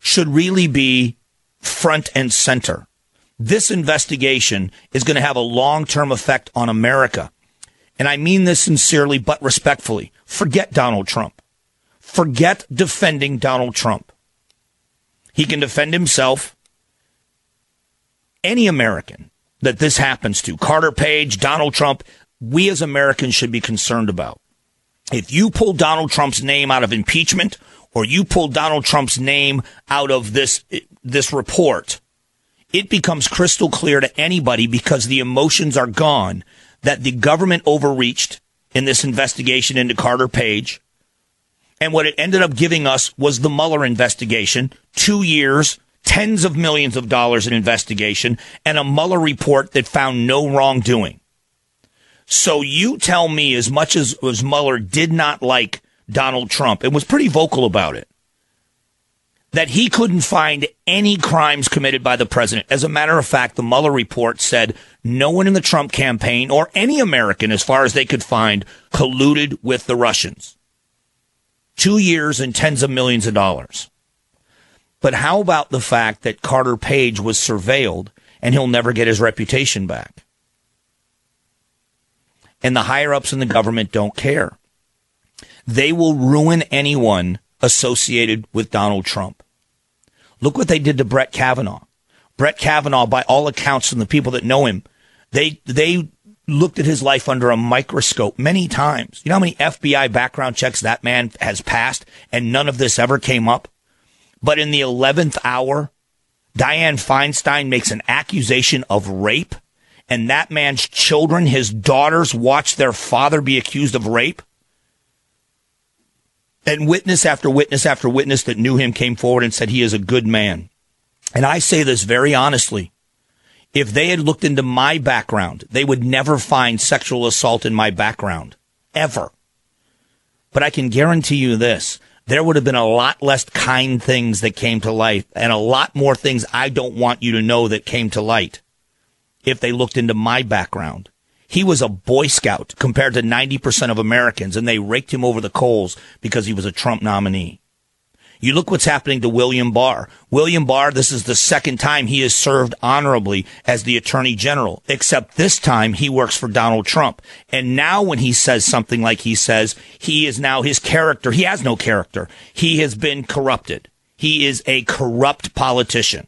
should really be front and center. This investigation is going to have a long term effect on America. And I mean this sincerely but respectfully. Forget Donald Trump. Forget defending Donald Trump. He can defend himself. Any American that this happens to, Carter Page, Donald Trump, we as Americans should be concerned about if you pull Donald Trump's name out of impeachment or you pull Donald Trump's name out of this this report, it becomes crystal clear to anybody because the emotions are gone that the government overreached in this investigation into Carter Page. And what it ended up giving us was the Mueller investigation, two years, tens of millions of dollars in investigation, and a Mueller report that found no wrongdoing. So you tell me, as much as, as Mueller did not like Donald Trump and was pretty vocal about it, that he couldn't find any crimes committed by the president. As a matter of fact, the Mueller report said no one in the Trump campaign or any American, as far as they could find, colluded with the Russians. Two years and tens of millions of dollars. But how about the fact that Carter Page was surveilled and he'll never get his reputation back? and the higher ups in the government don't care. They will ruin anyone associated with Donald Trump. Look what they did to Brett Kavanaugh. Brett Kavanaugh, by all accounts from the people that know him, they, they looked at his life under a microscope many times. You know how many FBI background checks that man has passed and none of this ever came up? But in the 11th hour, Dianne Feinstein makes an accusation of rape and that man's children, his daughters, watch their father be accused of rape? And witness after witness after witness that knew him came forward and said he is a good man. And I say this very honestly. If they had looked into my background, they would never find sexual assault in my background. Ever. But I can guarantee you this. There would have been a lot less kind things that came to light and a lot more things I don't want you to know that came to light if they looked into my background. He was a Boy Scout compared to 90% of Americans, and they raked him over the coals because he was a Trump nominee. You look what's happening to William Barr. William Barr, this is the second time he has served honorably as the attorney general, except this time he works for Donald Trump. And now when he says something like he says, he is now his character. He has no character. He has been corrupted. He is a corrupt politician.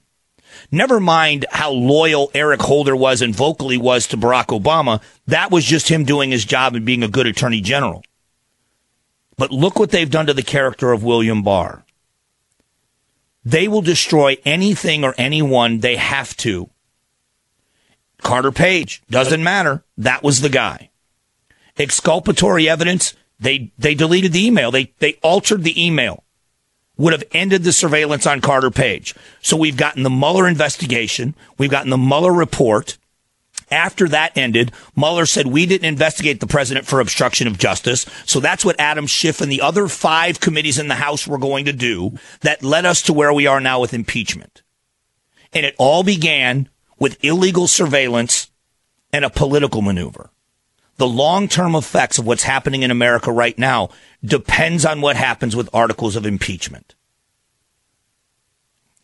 Never mind how loyal Eric Holder was and vocally was to Barack Obama. That was just him doing his job and being a good attorney general. But look what they've done to the character of William Barr. They will destroy anything or anyone they have to. Carter Page, doesn't matter. That was the guy. Exculpatory evidence, they, they deleted the email. They, they altered the email. Would have ended the surveillance on Carter Page. So we've gotten the Mueller investigation. We've gotten the Mueller report. After that ended, Mueller said we didn't investigate the president for obstruction of justice. So that's what Adam Schiff and the other five committees in the House were going to do that led us to where we are now with impeachment. And it all began with illegal surveillance and a political maneuver. The long term effects of what's happening in America right now depends on what happens with articles of impeachment.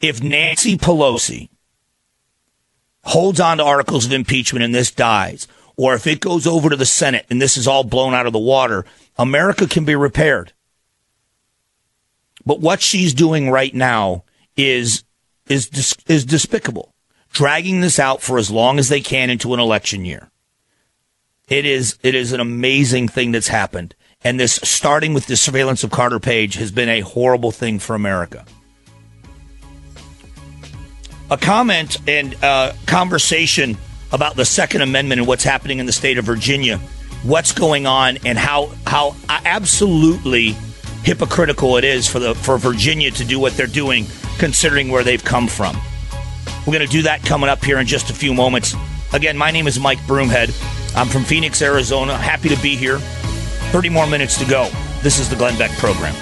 If Nancy Pelosi holds on to articles of impeachment and this dies, or if it goes over to the Senate and this is all blown out of the water, America can be repaired. But what she's doing right now is is is despicable, dragging this out for as long as they can into an election year. It is it is an amazing thing that's happened, and this starting with the surveillance of Carter Page has been a horrible thing for America a comment and uh, conversation about the Second Amendment and what's happening in the state of Virginia, what's going on, and how how absolutely hypocritical it is for the for Virginia to do what they're doing, considering where they've come from. We're going to do that coming up here in just a few moments. Again, my name is Mike Broomhead. I'm from Phoenix, Arizona. Happy to be here. 30 more minutes to go. This is the Glenn Beck program.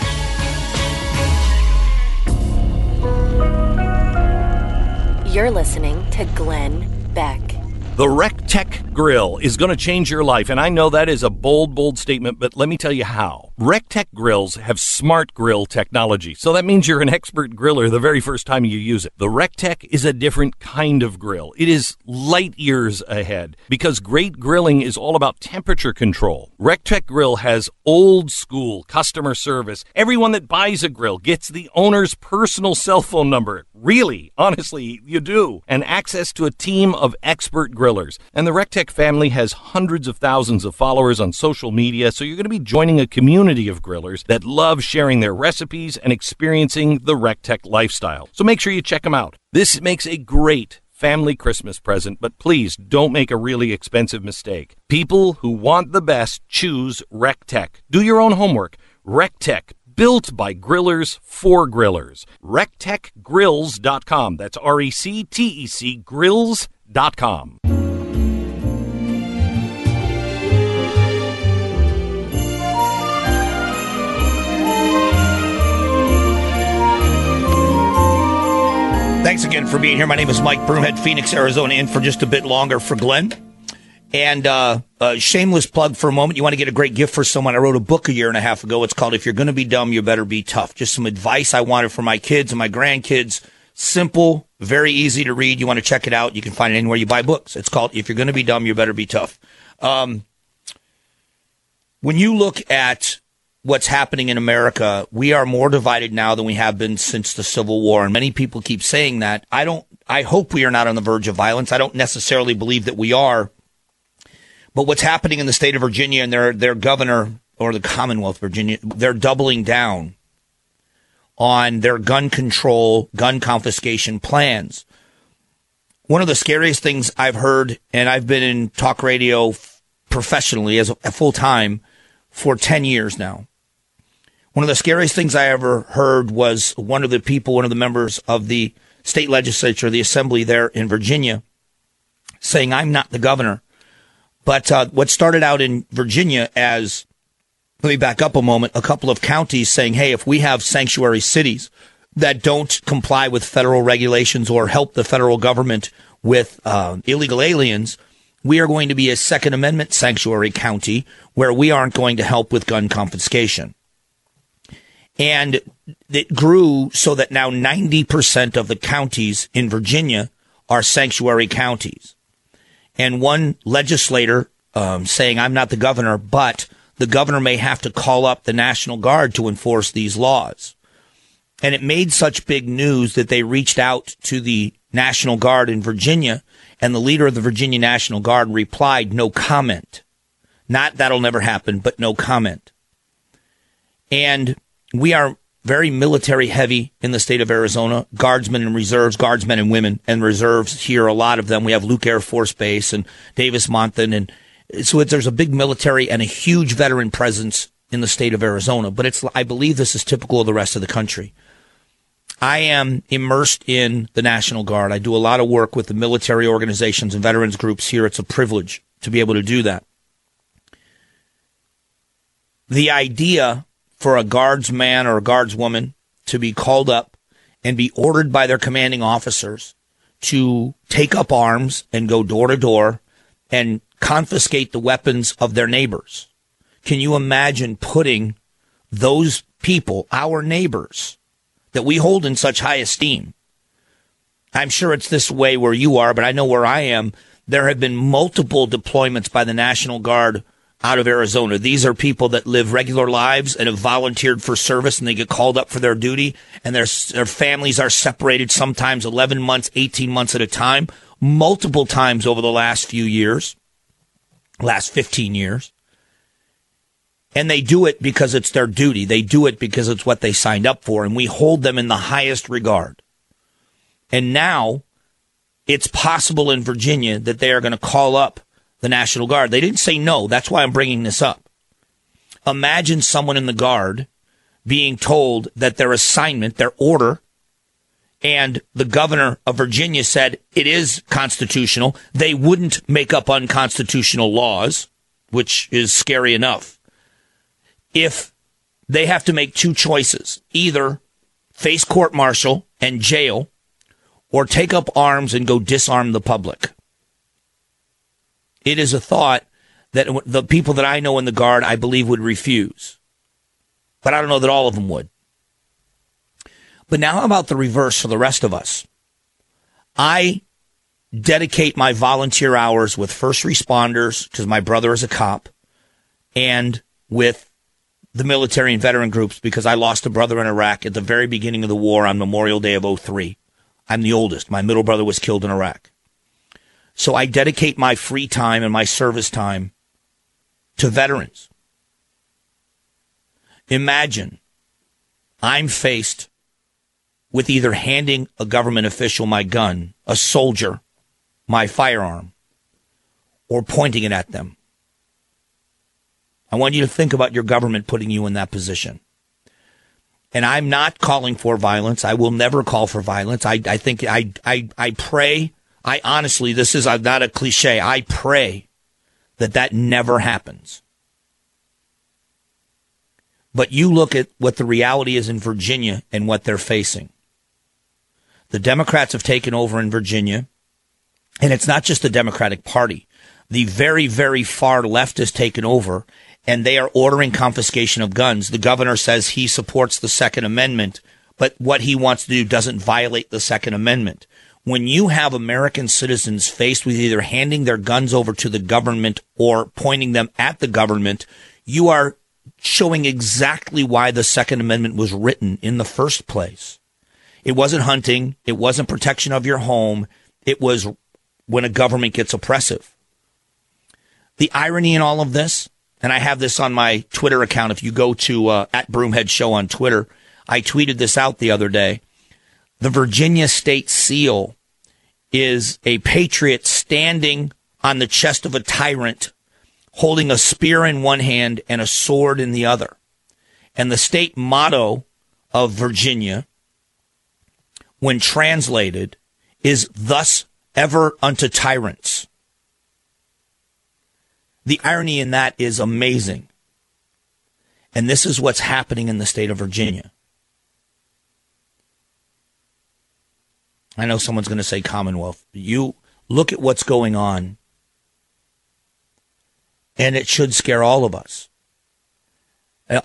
You're listening to Glenn Beck. The RecTec Grill is going to change your life, and I know that is a bold, bold statement, but let me tell you how. RecTec grills have smart grill technology, so that means you're an expert griller the very first time you use it. The RecTec is a different kind of grill. It is light years ahead because great grilling is all about temperature control. RecTec Grill has old school customer service. Everyone that buys a grill gets the owner's personal cell phone number. Really, honestly, you do. And access to a team of expert grillers. And the RecTec family has hundreds of thousands of followers on social media, so you're going to be joining a community community of grillers that love sharing their recipes and experiencing the RecTec lifestyle. So make sure you check them out. This makes a great family Christmas present, but please don't make a really expensive mistake. People who want the best choose RecTec. Do your own homework. RecTec, built by grillers for grillers. RecTecGrills.com. That's R E C T E C Grills.com. Thanks again for being here. My name is Mike Broomhead, Phoenix, Arizona, in for just a bit longer for Glenn. And uh, uh, shameless plug for a moment. You want to get a great gift for someone. I wrote a book a year and a half ago. It's called If You're Going to Be Dumb, You Better Be Tough. Just some advice I wanted for my kids and my grandkids. Simple, very easy to read. You want to check it out. You can find it anywhere you buy books. It's called If You're Going to Be Dumb, You Better Be Tough. Um, when you look at what's happening in America, we are more divided now than we have been since the Civil War. And many people keep saying that. I don't, I hope we are not on the verge of violence. I don't necessarily believe that we are. But what's happening in the state of Virginia and their, their governor or the Commonwealth of Virginia, they're doubling down on their gun control, gun confiscation plans. One of the scariest things I've heard, and I've been in talk radio professionally as a, a full time for 10 years now. One of the scariest things I ever heard was one of the people, one of the members of the state legislature, the assembly there in Virginia, saying, I'm not the governor. But uh, what started out in Virginia as, let me back up a moment, a couple of counties saying, hey, if we have sanctuary cities that don't comply with federal regulations or help the federal government with uh, illegal aliens, we are going to be a Second Amendment sanctuary county where we aren't going to help with gun confiscation. And it grew so that now 90% of the counties in Virginia are sanctuary counties. And one legislator um, saying, I'm not the governor, but the governor may have to call up the National Guard to enforce these laws. And it made such big news that they reached out to the National Guard in Virginia, and the leader of the Virginia National Guard replied, no comment. Not that'll never happen, but no comment. And we are very military heavy in the state of Arizona. Guardsmen and reserves, guardsmen and women and reserves here, a lot of them. We have Luke Air Force Base and Davis-Monthan. And so there's a big military and a huge veteran presence in the state of Arizona. But it's, I believe this is typical of the rest of the country. I am immersed in the National Guard. I do a lot of work with the military organizations and veterans groups here. It's a privilege to be able to do that. The idea for a guardsman or a guardswoman to be called up and be ordered by their commanding officers to take up arms and go door to door and confiscate the weapons of their neighbors. Can you imagine putting those people, our neighbors, that we hold in such high esteem? I'm sure it's this way where you are, but I know where I am. There have been multiple deployments by the National Guard out of Arizona. These are people that live regular lives and have volunteered for service and they get called up for their duty and their, their families are separated sometimes 11 months, 18 months at a time, multiple times over the last few years, last 15 years. And they do it because it's their duty. They do it because it's what they signed up for and we hold them in the highest regard. And now it's possible in Virginia that they are going to call up the National Guard. They didn't say no. That's why I'm bringing this up. Imagine someone in the Guard being told that their assignment, their order, and the governor of Virginia said it is constitutional. They wouldn't make up unconstitutional laws, which is scary enough. If they have to make two choices, either face court martial and jail or take up arms and go disarm the public. It is a thought that the people that I know in the Guard, I believe, would refuse. But I don't know that all of them would. But now, how about the reverse for the rest of us? I dedicate my volunteer hours with first responders because my brother is a cop and with the military and veteran groups because I lost a brother in Iraq at the very beginning of the war on Memorial Day of 03. I'm the oldest. My middle brother was killed in Iraq. So I dedicate my free time and my service time to veterans. Imagine I'm faced with either handing a government official my gun, a soldier, my firearm, or pointing it at them. I want you to think about your government putting you in that position. And I'm not calling for violence. I will never call for violence. I, I think I, I, I pray I honestly, this is not a cliche. I pray that that never happens. But you look at what the reality is in Virginia and what they're facing. The Democrats have taken over in Virginia, and it's not just the Democratic Party. The very, very far left has taken over, and they are ordering confiscation of guns. The governor says he supports the Second Amendment, but what he wants to do doesn't violate the Second Amendment when you have American citizens faced with either handing their guns over to the government or pointing them at the government, you are showing exactly why the Second Amendment was written in the first place. It wasn't hunting. It wasn't protection of your home. It was when a government gets oppressive. The irony in all of this, and I have this on my Twitter account. If you go to uh, at Broomhead Show on Twitter, I tweeted this out the other day. The Virginia State Seal is a patriot standing on the chest of a tyrant, holding a spear in one hand and a sword in the other. And the state motto of Virginia, when translated, is thus ever unto tyrants. The irony in that is amazing. And this is what's happening in the state of Virginia. I know someone's going to say Commonwealth. You look at what's going on, and it should scare all of us.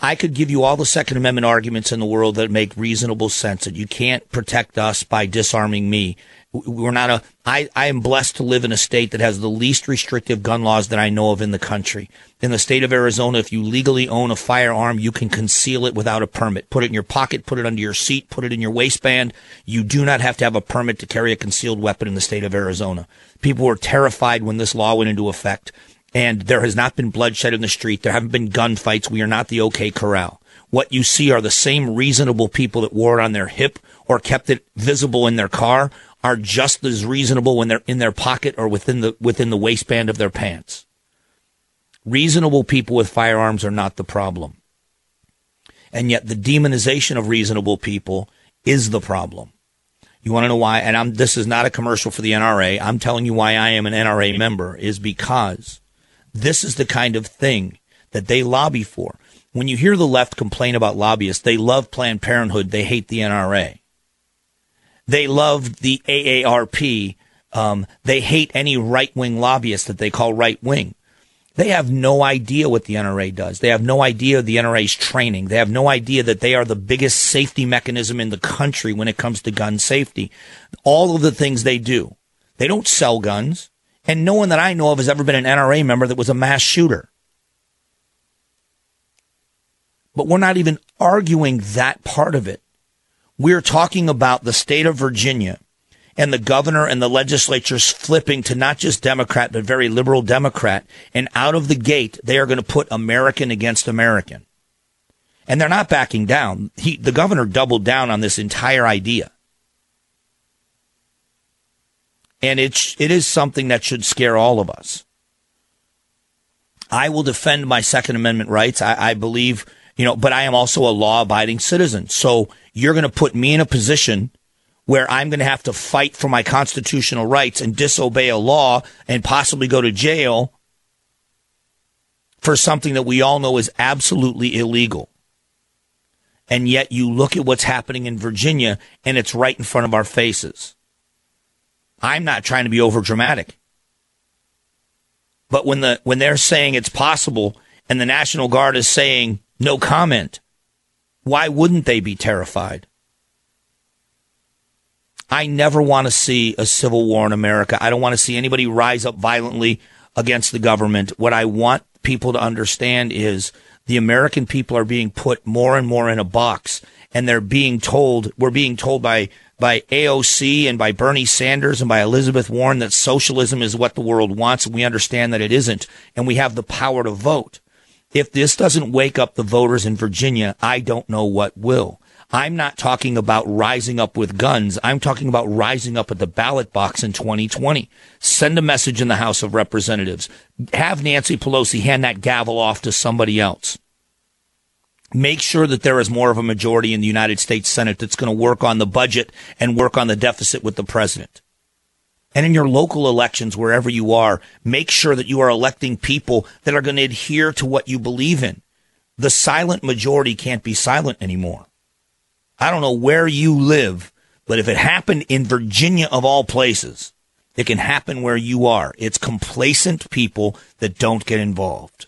I could give you all the Second Amendment arguments in the world that make reasonable sense that you can't protect us by disarming me. We're not a, I, I am blessed to live in a state that has the least restrictive gun laws that I know of in the country. In the state of Arizona, if you legally own a firearm, you can conceal it without a permit. Put it in your pocket, put it under your seat, put it in your waistband. You do not have to have a permit to carry a concealed weapon in the state of Arizona. People were terrified when this law went into effect and there has not been bloodshed in the street. There haven't been gunfights. We are not the OK Corral. what you see are the same reasonable people that wore it on their hip or kept it visible in their car are just as reasonable when they're in their pocket or within the within the waistband of their pants. Reasonable people with firearms are not the problem. And yet the demonization of reasonable people is the problem. You want to know why? And I'm, this is not a commercial for the NRA. I'm telling you why I am an NRA member is because this is the kind of thing that they lobby for. When you hear the left complain about lobbyists, they love Planned Parenthood. They hate the NRA. They love the AARP. Um, they hate any right wing lobbyist that they call right wing. They have no idea what the NRA does. They have no idea the NRA's training. They have no idea that they are the biggest safety mechanism in the country when it comes to gun safety. All of the things they do. They don't sell guns. And no one that I know of has ever been an NRA member that was a mass shooter. But we're not even arguing that part of it. We're talking about the state of Virginia and the governor and the legislatures flipping to not just Democrat, but very liberal Democrat. And out of the gate, they are going to put American against American. And they're not backing down. He, the governor doubled down on this entire idea. And it's, it is something that should scare all of us. I will defend my Second Amendment rights. I, I believe, you know, but I am also a law abiding citizen. So you're going to put me in a position where I'm going to have to fight for my constitutional rights and disobey a law and possibly go to jail for something that we all know is absolutely illegal. And yet you look at what's happening in Virginia and it's right in front of our faces. I'm not trying to be over dramatic. But when the when they're saying it's possible and the National Guard is saying no comment, why wouldn't they be terrified? I never want to see a civil war in America. I don't want to see anybody rise up violently against the government. What I want people to understand is the American people are being put more and more in a box and they're being told, we're being told by, by AOC and by Bernie Sanders and by Elizabeth Warren that socialism is what the world wants. And we understand that it isn't. And we have the power to vote. If this doesn't wake up the voters in Virginia, I don't know what will. I'm not talking about rising up with guns. I'm talking about rising up at the ballot box in 2020. Send a message in the House of Representatives. Have Nancy Pelosi hand that gavel off to somebody else. Make sure that there is more of a majority in the United States Senate that's going to work on the budget and work on the deficit with the president. And in your local elections, wherever you are, make sure that you are electing people that are going to adhere to what you believe in. The silent majority can't be silent anymore. I don't know where you live, but if it happened in Virginia of all places, it can happen where you are. It's complacent people that don't get involved.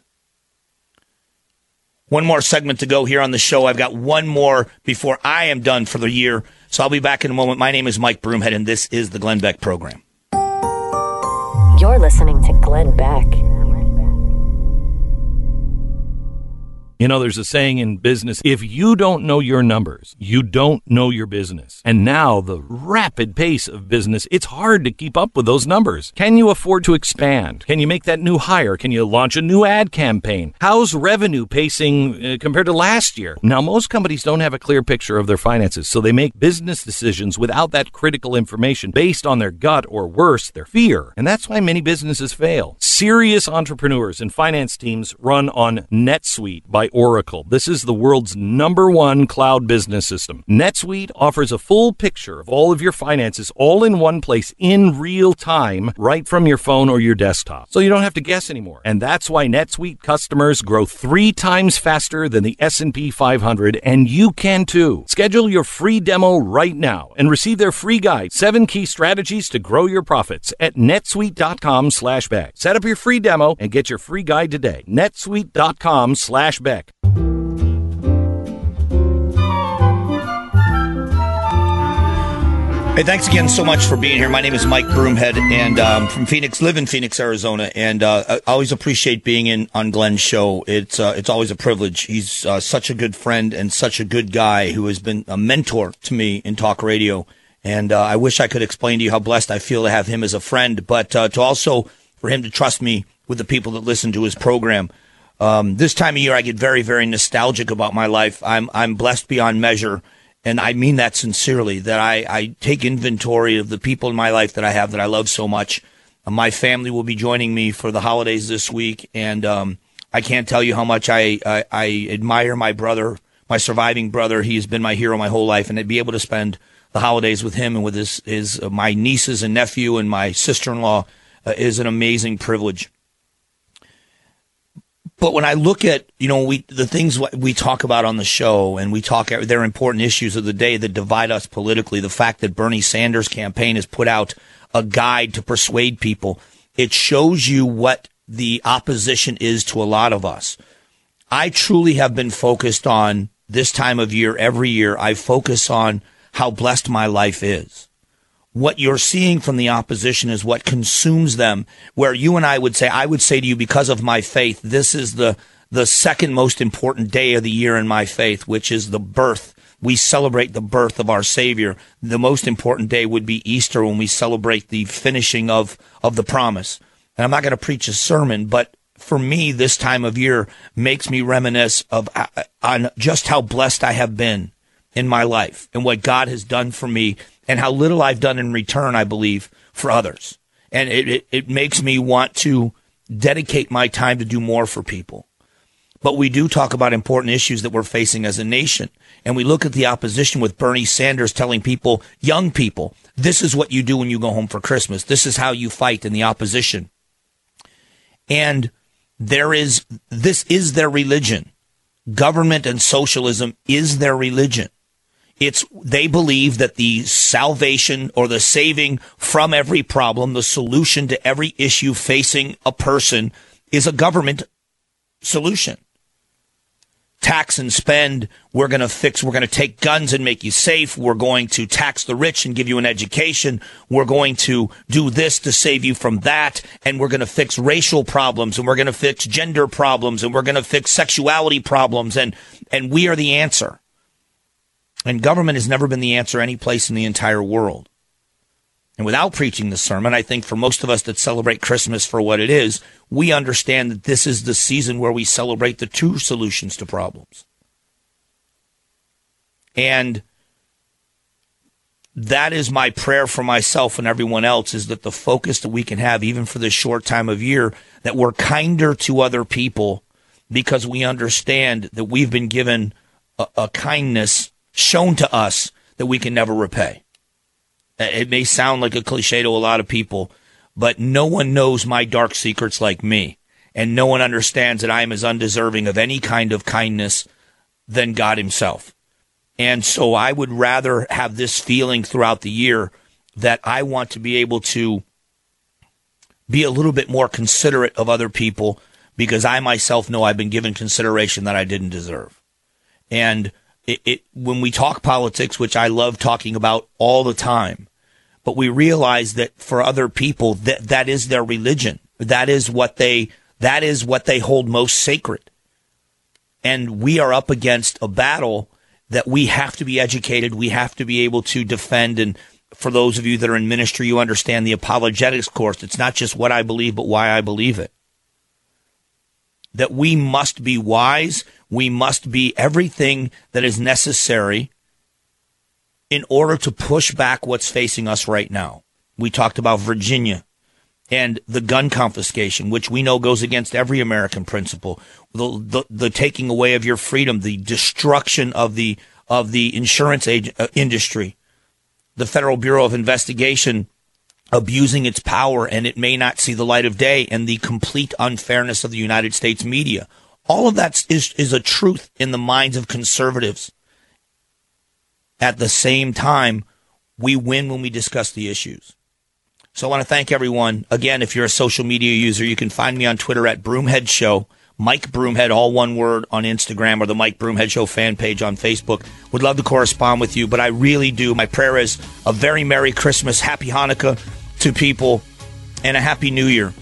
One more segment to go here on the show. I've got one more before I am done for the year. So I'll be back in a moment. My name is Mike Broomhead, and this is the Glenn Beck program. You're listening to Glenn Beck. You know, there's a saying in business if you don't know your numbers, you don't know your business. And now, the rapid pace of business, it's hard to keep up with those numbers. Can you afford to expand? Can you make that new hire? Can you launch a new ad campaign? How's revenue pacing uh, compared to last year? Now, most companies don't have a clear picture of their finances, so they make business decisions without that critical information based on their gut or worse, their fear. And that's why many businesses fail. Serious entrepreneurs and finance teams run on NetSuite by Oracle. This is the world's number one cloud business system. NetSuite offers a full picture of all of your finances all in one place in real time, right from your phone or your desktop. So you don't have to guess anymore. And that's why NetSuite customers grow three times faster than the S&P 500, and you can too. Schedule your free demo right now and receive their free guide, seven key strategies to grow your profits at netsuite.com slash Beck. Set up your free demo and get your free guide today. netsuite.com slash Beck. Hey, thanks again so much for being here. My name is Mike Broomhead, and um, from Phoenix, live in Phoenix, Arizona, and uh, I always appreciate being in on Glenn's show. It's uh, it's always a privilege. He's uh, such a good friend and such a good guy who has been a mentor to me in talk radio. And uh, I wish I could explain to you how blessed I feel to have him as a friend, but uh, to also for him to trust me with the people that listen to his program. Um, this time of year, I get very, very nostalgic about my life. I'm I'm blessed beyond measure, and I mean that sincerely. That I I take inventory of the people in my life that I have that I love so much. Uh, my family will be joining me for the holidays this week, and um, I can't tell you how much I, I I admire my brother, my surviving brother. He's been my hero my whole life, and to be able to spend the holidays with him and with his his uh, my nieces and nephew and my sister in law uh, is an amazing privilege. But when I look at, you know, we, the things we talk about on the show and we talk, they're important issues of the day that divide us politically. The fact that Bernie Sanders campaign has put out a guide to persuade people. It shows you what the opposition is to a lot of us. I truly have been focused on this time of year every year. I focus on how blessed my life is what you're seeing from the opposition is what consumes them. Where you and I would say, I would say to you, because of my faith, this is the, the second most important day of the year in my faith, which is the birth. We celebrate the birth of our Savior. The most important day would be Easter when we celebrate the finishing of, of the promise. And I'm not going to preach a sermon, but for me, this time of year makes me reminisce of uh, on just how blessed I have been in my life and what God has done for me and how little I've done in return, I believe, for others. And it, it, it makes me want to dedicate my time to do more for people. But we do talk about important issues that we're facing as a nation. And we look at the opposition with Bernie Sanders telling people, young people, this is what you do when you go home for Christmas. This is how you fight in the opposition. And there is, this is their religion. Government and socialism is their religion. It's they believe that the salvation or the saving from every problem, the solution to every issue facing a person is a government solution. Tax and spend, we're going to fix, we're going to take guns and make you safe. We're going to tax the rich and give you an education. We're going to do this to save you from that. And we're going to fix racial problems and we're going to fix gender problems and we're going to fix sexuality problems. And, and we are the answer. And government has never been the answer any place in the entire world. And without preaching the sermon, I think for most of us that celebrate Christmas for what it is, we understand that this is the season where we celebrate the true solutions to problems. And that is my prayer for myself and everyone else is that the focus that we can have, even for this short time of year, that we're kinder to other people because we understand that we've been given a, a kindness shown to us that we can never repay. Uh, it may sound like a cliche to a lot of people, but no one knows my dark secrets like me. And no one understands that I am as undeserving of any kind of kindness than God Himself. And so I would rather have this feeling throughout the year that I want to be able to be a little bit more considerate of other people because I myself know I've been given consideration that I didn't deserve. And it, it, when we talk politics, which I love talking about all the time, but we realize that for other people that that is their religion. That is what they that is what they hold most sacred. And we are up against a battle that we have to be educated, we have to be able to defend and for those of you that are in ministry, you understand the apologetics course. It's not just what I believe, but why I believe it. That we must be wise we must be everything that is necessary in order to push back what's facing us right now. We talked about Virginia and the gun confiscation, which we know goes against every American principle, the, the, the taking away of your freedom, the destruction of the of the insurance ag- uh, industry, the Federal Bureau of Investigation abusing its power and it may not see the light of day, and the complete unfairness of the United States media. All of that is, is a truth in the minds of conservatives. At the same time, we win when we discuss the issues. So I want to thank everyone. Again, if you're a social media user, you can find me on Twitter at Broomhead Show. Mike Broomhead, all one word on Instagram or the Mike Broomhead Show fan page on Facebook. Would love to correspond with you, but I really do. My prayer is a very Merry Christmas, Happy Hanukkah to people, and a Happy New Year.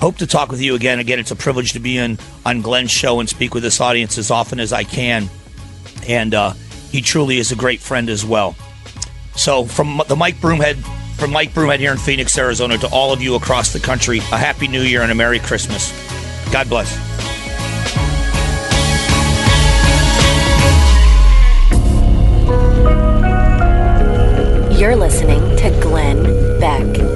Hope to talk with you again. Again, it's a privilege to be in, on Glenn's show and speak with this audience as often as I can. And uh, he truly is a great friend as well. So, from the Mike Broomhead, from Mike Broomhead here in Phoenix, Arizona, to all of you across the country, a happy New Year and a Merry Christmas. God bless. You're listening to Glenn Beck.